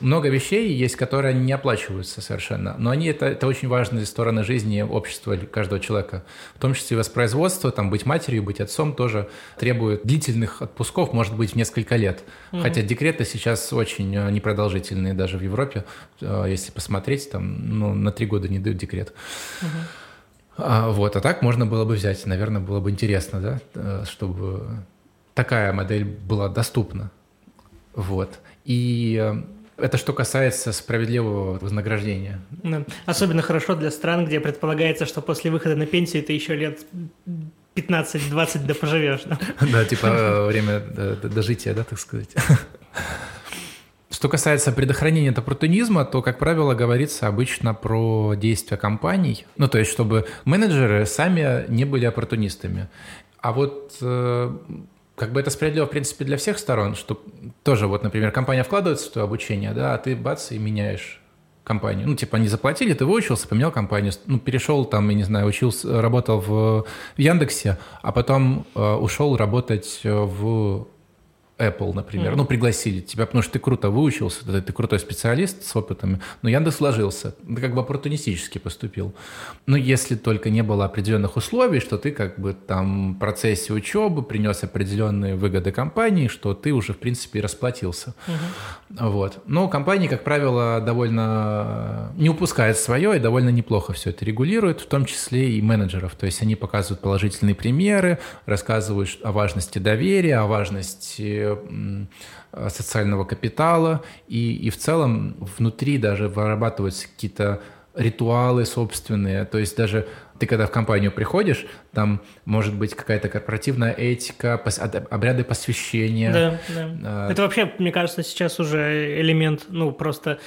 много вещей есть, которые не оплачиваются совершенно, но они это, это очень важные стороны жизни общества каждого человека. В том числе воспроизводство, там, быть матерью, быть отцом тоже требует длительных отпусков, может быть, в несколько лет. Угу. Хотя декреты сейчас очень э, непродолжительные даже в Европе. Э, если посмотреть, там, ну, на три года не дают декрет. Угу. А, вот, а так можно было бы взять, наверное, было бы интересно, да, э, чтобы такая модель была доступна. Вот. И это что касается справедливого вознаграждения. Особенно хорошо для стран, где предполагается, что после выхода на пенсию ты еще лет 15-20 да поживешь. Да, да типа э, время дожития, да, так сказать. Что касается предохранения от оппортунизма, то, как правило, говорится обычно про действия компаний. Ну, то есть, чтобы менеджеры сами не были оппортунистами. А вот э, как бы это справедливо, в принципе, для всех сторон, что тоже вот, например, компания вкладывается в твое обучение, да, а ты бац и меняешь компанию. Ну, типа, они заплатили, ты выучился, поменял компанию, ну, перешел там, я не знаю, учился, работал в, в Яндексе, а потом э, ушел работать в Apple, например, mm-hmm. ну, пригласили тебя, потому что ты круто выучился, ты, ты крутой специалист с опытом, но Яндекс сложился, ты как бы оппортунистически поступил. Ну, если только не было определенных условий, что ты как бы там в процессе учебы принес определенные выгоды компании, что ты уже, в принципе, расплатился. Mm-hmm. Вот. Но компании, как правило, довольно не упускают свое и довольно неплохо все это регулируют, в том числе и менеджеров. То есть они показывают положительные примеры, рассказывают о важности доверия, о важности социального капитала, и, и в целом внутри даже вырабатываются какие-то ритуалы собственные, то есть даже ты когда в компанию приходишь, там может быть какая-то корпоративная этика, обряды посвящения. Да, да. А... Это вообще, мне кажется, сейчас уже элемент, ну, просто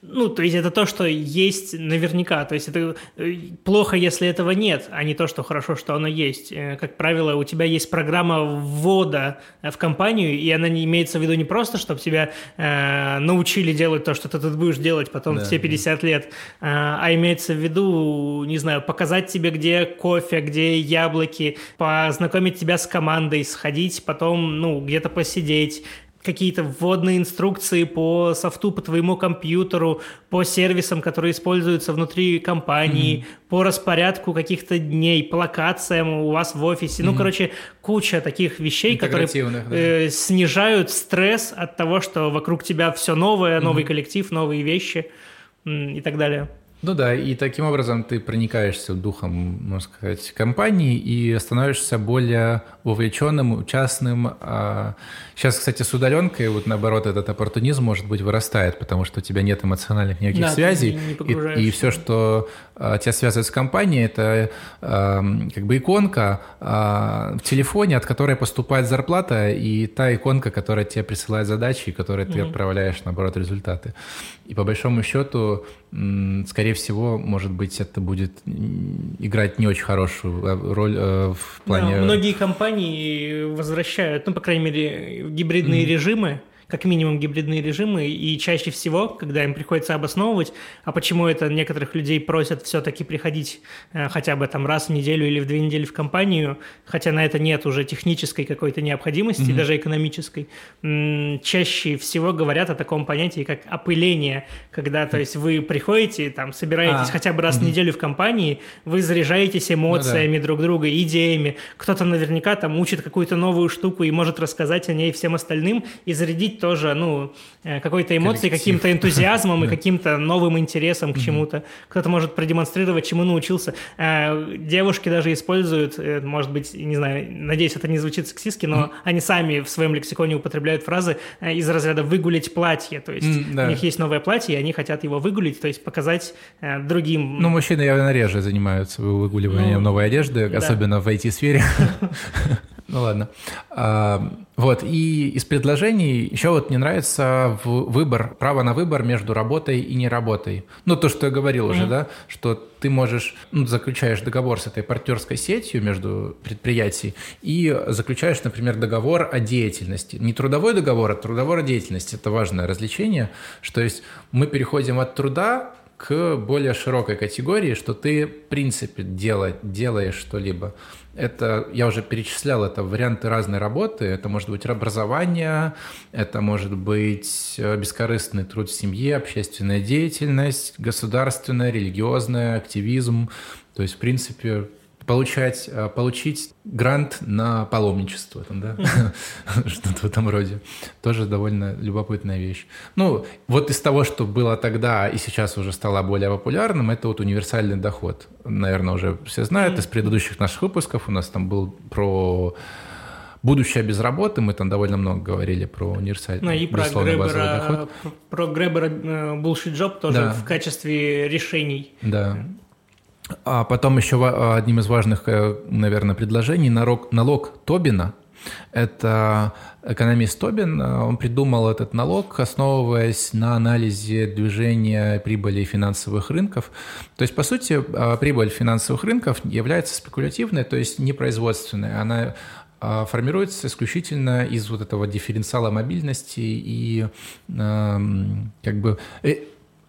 ну, то есть это то, что есть наверняка. То есть это э, плохо, если этого нет, а не то, что хорошо, что оно есть. Э, как правило, у тебя есть программа ввода в компанию, и она не имеется в виду не просто, чтобы тебя э, научили делать то, что ты тут будешь делать потом да. все 50 лет, э, а имеется в виду, не знаю, показать тебе, где кофе, где яблоки, познакомить тебя с командой, сходить потом, ну, где-то посидеть, какие-то вводные инструкции по софту, по твоему компьютеру, по сервисам, которые используются внутри компании, mm-hmm. по распорядку каких-то дней, по локациям у вас в офисе. Mm-hmm. Ну, короче, куча таких вещей, которые да. э, снижают стресс от того, что вокруг тебя все новое, новый mm-hmm. коллектив, новые вещи и так далее. Ну да, и таким образом ты проникаешься духом, можно сказать, компании и становишься более вовлеченным, участным. Сейчас, кстати, с удаленкой, вот наоборот, этот оппортунизм, может быть, вырастает, потому что у тебя нет эмоциональных никаких да, связей. И, и все, что а, тебя связывает с компанией, это а, как бы иконка а, в телефоне, от которой поступает зарплата, и та иконка, которая тебе присылает задачи, и которой ты отправляешь, наоборот, результаты. И по большому счету, скорее всего, может быть, это будет играть не очень хорошую э, роль э, в плане... Да, многие компании возвращают, ну, по крайней мере, гибридные mm-hmm. режимы, как минимум гибридные режимы, и чаще всего, когда им приходится обосновывать, а почему это некоторых людей просят все-таки приходить э, хотя бы там раз в неделю или в две недели в компанию, хотя на это нет уже технической какой-то необходимости, mm-hmm. даже экономической, чаще всего говорят о таком понятии, как опыление, когда, то есть, вы приходите, там, собираетесь а, хотя бы раз mm-hmm. в неделю в компании, вы заряжаетесь эмоциями ну, да. друг друга, идеями, кто-то наверняка там учит какую-то новую штуку и может рассказать о ней всем остальным и зарядить тоже, ну, э, какой-то эмоцией, каким-то энтузиазмом и каким-то новым интересом к чему-то. Кто-то может продемонстрировать, чему научился. Э, девушки даже используют, э, может быть, не знаю, надеюсь, это не звучит сексистски, но они сами в своем лексиконе употребляют фразы из разряда «выгулить платье». То есть у них есть новое платье, и они хотят его выгулить, то есть показать другим. Ну, мужчины явно реже занимаются выгуливанием ну, новой одежды, особенно в IT-сфере. Ну ладно. А, вот, и из предложений еще вот мне нравится выбор, право на выбор между работой и не работой. Ну, то, что я говорил mm-hmm. уже, да, что ты можешь, ну, заключаешь договор с этой партнерской сетью между предприятий и заключаешь, например, договор о деятельности. Не трудовой договор, а трудовой о деятельности. Это важное развлечение, что есть мы переходим от труда к более широкой категории, что ты, в принципе, делать, делаешь что-либо. Это, я уже перечислял, это варианты разной работы. Это может быть образование, это может быть э, бескорыстный труд в семье, общественная деятельность, государственная, религиозная, активизм. То есть, в принципе, получать, э, получить грант на паломничество, там, да? что-то в этом роде. Тоже довольно любопытная вещь. Ну, вот из того, что было тогда и сейчас уже стало более популярным, это вот универсальный доход. Наверное, уже все знают из предыдущих наших выпусков. У нас там был про будущее без работы, мы там довольно много говорили про универсальный ну, и про Гребера, доход. Про Гребера э, Bullshit Job тоже да. в качестве решений. Да. А потом еще одним из важных, э, наверное, предложений налог, налог Тобина. Это экономист Тобин, э, он придумал этот налог, основываясь на анализе движения прибыли финансовых рынков. То есть, по сути, э, прибыль финансовых рынков является спекулятивной, то есть непроизводственной. Она а, формируется исключительно из вот этого дифференциала мобильности и как бы э,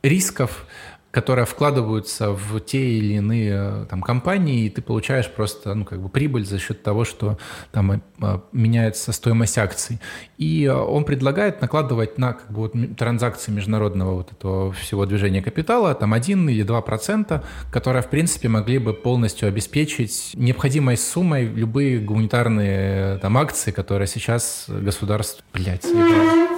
рисков, которые вкладываются в те или иные там, компании, и ты получаешь просто ну, как бы прибыль за счет того, что там э, меняется стоимость акций. И он предлагает накладывать на как бы, вот, транзакции международного вот этого всего движения капитала там 1 или 2 процента, которые, в принципе, могли бы полностью обеспечить необходимой суммой любые гуманитарные там, акции, которые сейчас государство... Блядь, Сходи.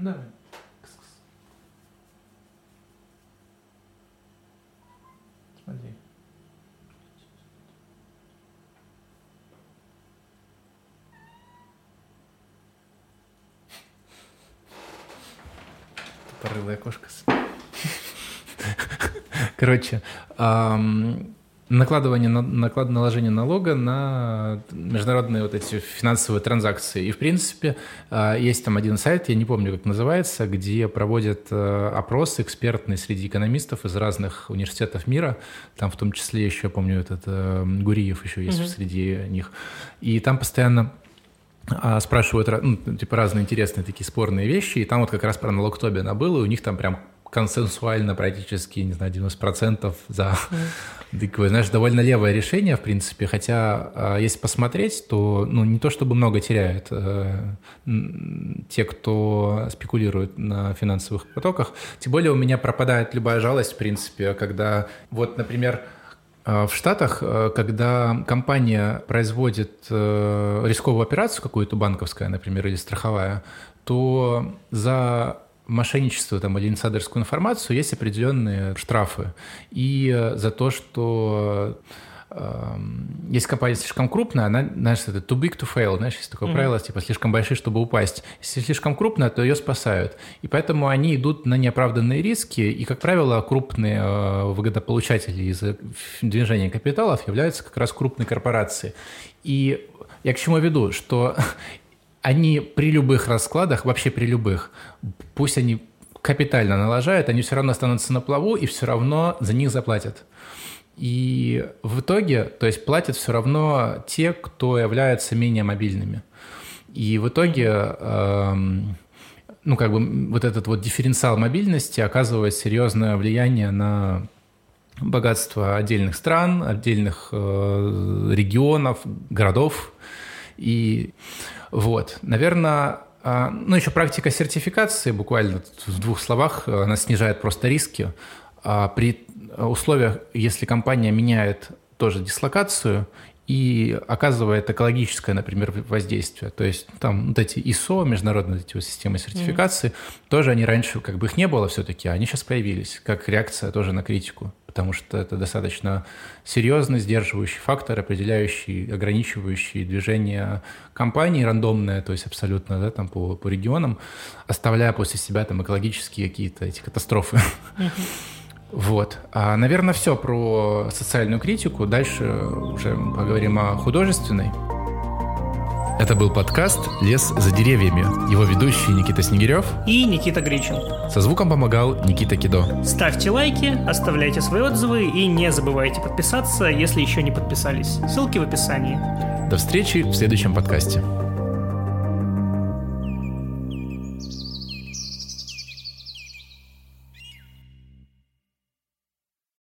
Давай. Кс -кс. Смотри. Порылая кошка. Короче, эм, накладывание, наклад, наложение налога на международные вот эти финансовые транзакции. И, в принципе, а, есть там один сайт, я не помню, как называется, где проводят э, опросы экспертные среди экономистов из разных университетов мира. Там в том числе еще, я помню, этот э, Гуриев еще есть угу. среди них. И там постоянно а, спрашивают ну, типа разные интересные такие спорные вещи, и там вот как раз про налог Тобина было, и у них там прям консенсуально практически, не знаю, 90% за такое, знаешь, довольно левое решение, в принципе, хотя а, если посмотреть, то, ну, не то чтобы много теряют э, те, кто спекулирует на финансовых потоках, тем более у меня пропадает любая жалость, в принципе, когда, вот, например, э, в Штатах, э, когда компания производит рисковую операцию какую-то банковская, например, или страховая, то за мошенничество там, или инсайдерскую информацию есть определенные штрафы. И э, за то, что э, если компания слишком крупная, она, знаешь, это too big to fail, знаешь, есть такое mm-hmm. правило, типа слишком большие, чтобы упасть. Если слишком крупная, то ее спасают. И поэтому они идут на неоправданные риски, и, как правило, крупные э, выгодополучатели из движения капиталов являются как раз крупные корпорации. И я к чему веду, что они при любых раскладах, вообще при любых, пусть они капитально налажают, они все равно останутся на плаву и все равно за них заплатят. И в итоге, то есть платят все равно те, кто являются менее мобильными. И в итоге, эм, ну как бы вот этот вот дифференциал мобильности оказывает серьезное влияние на богатство отдельных стран, отдельных э, регионов, городов. И вот, наверное, а, ну, еще практика сертификации, буквально в двух словах, она снижает просто риски. А при условиях, если компания меняет тоже дислокацию и оказывает экологическое, например, воздействие. То есть там вот эти ISO, международные эти вот системы сертификации, mm-hmm. тоже они раньше, как бы их не было все-таки, а они сейчас появились, как реакция тоже на критику потому что это достаточно серьезный сдерживающий фактор, определяющий, ограничивающий движение компании рандомное, то есть абсолютно да, там по, по регионам, оставляя после себя там экологические какие-то эти катастрофы. Вот. А, наверное, все про социальную критику. Дальше уже поговорим о художественной. Это был подкаст «Лес за деревьями». Его ведущий Никита Снегирев и Никита Гричин. Со звуком помогал Никита Кидо. Ставьте лайки, оставляйте свои отзывы и не забывайте подписаться, если еще не подписались. Ссылки в описании. До встречи в следующем подкасте.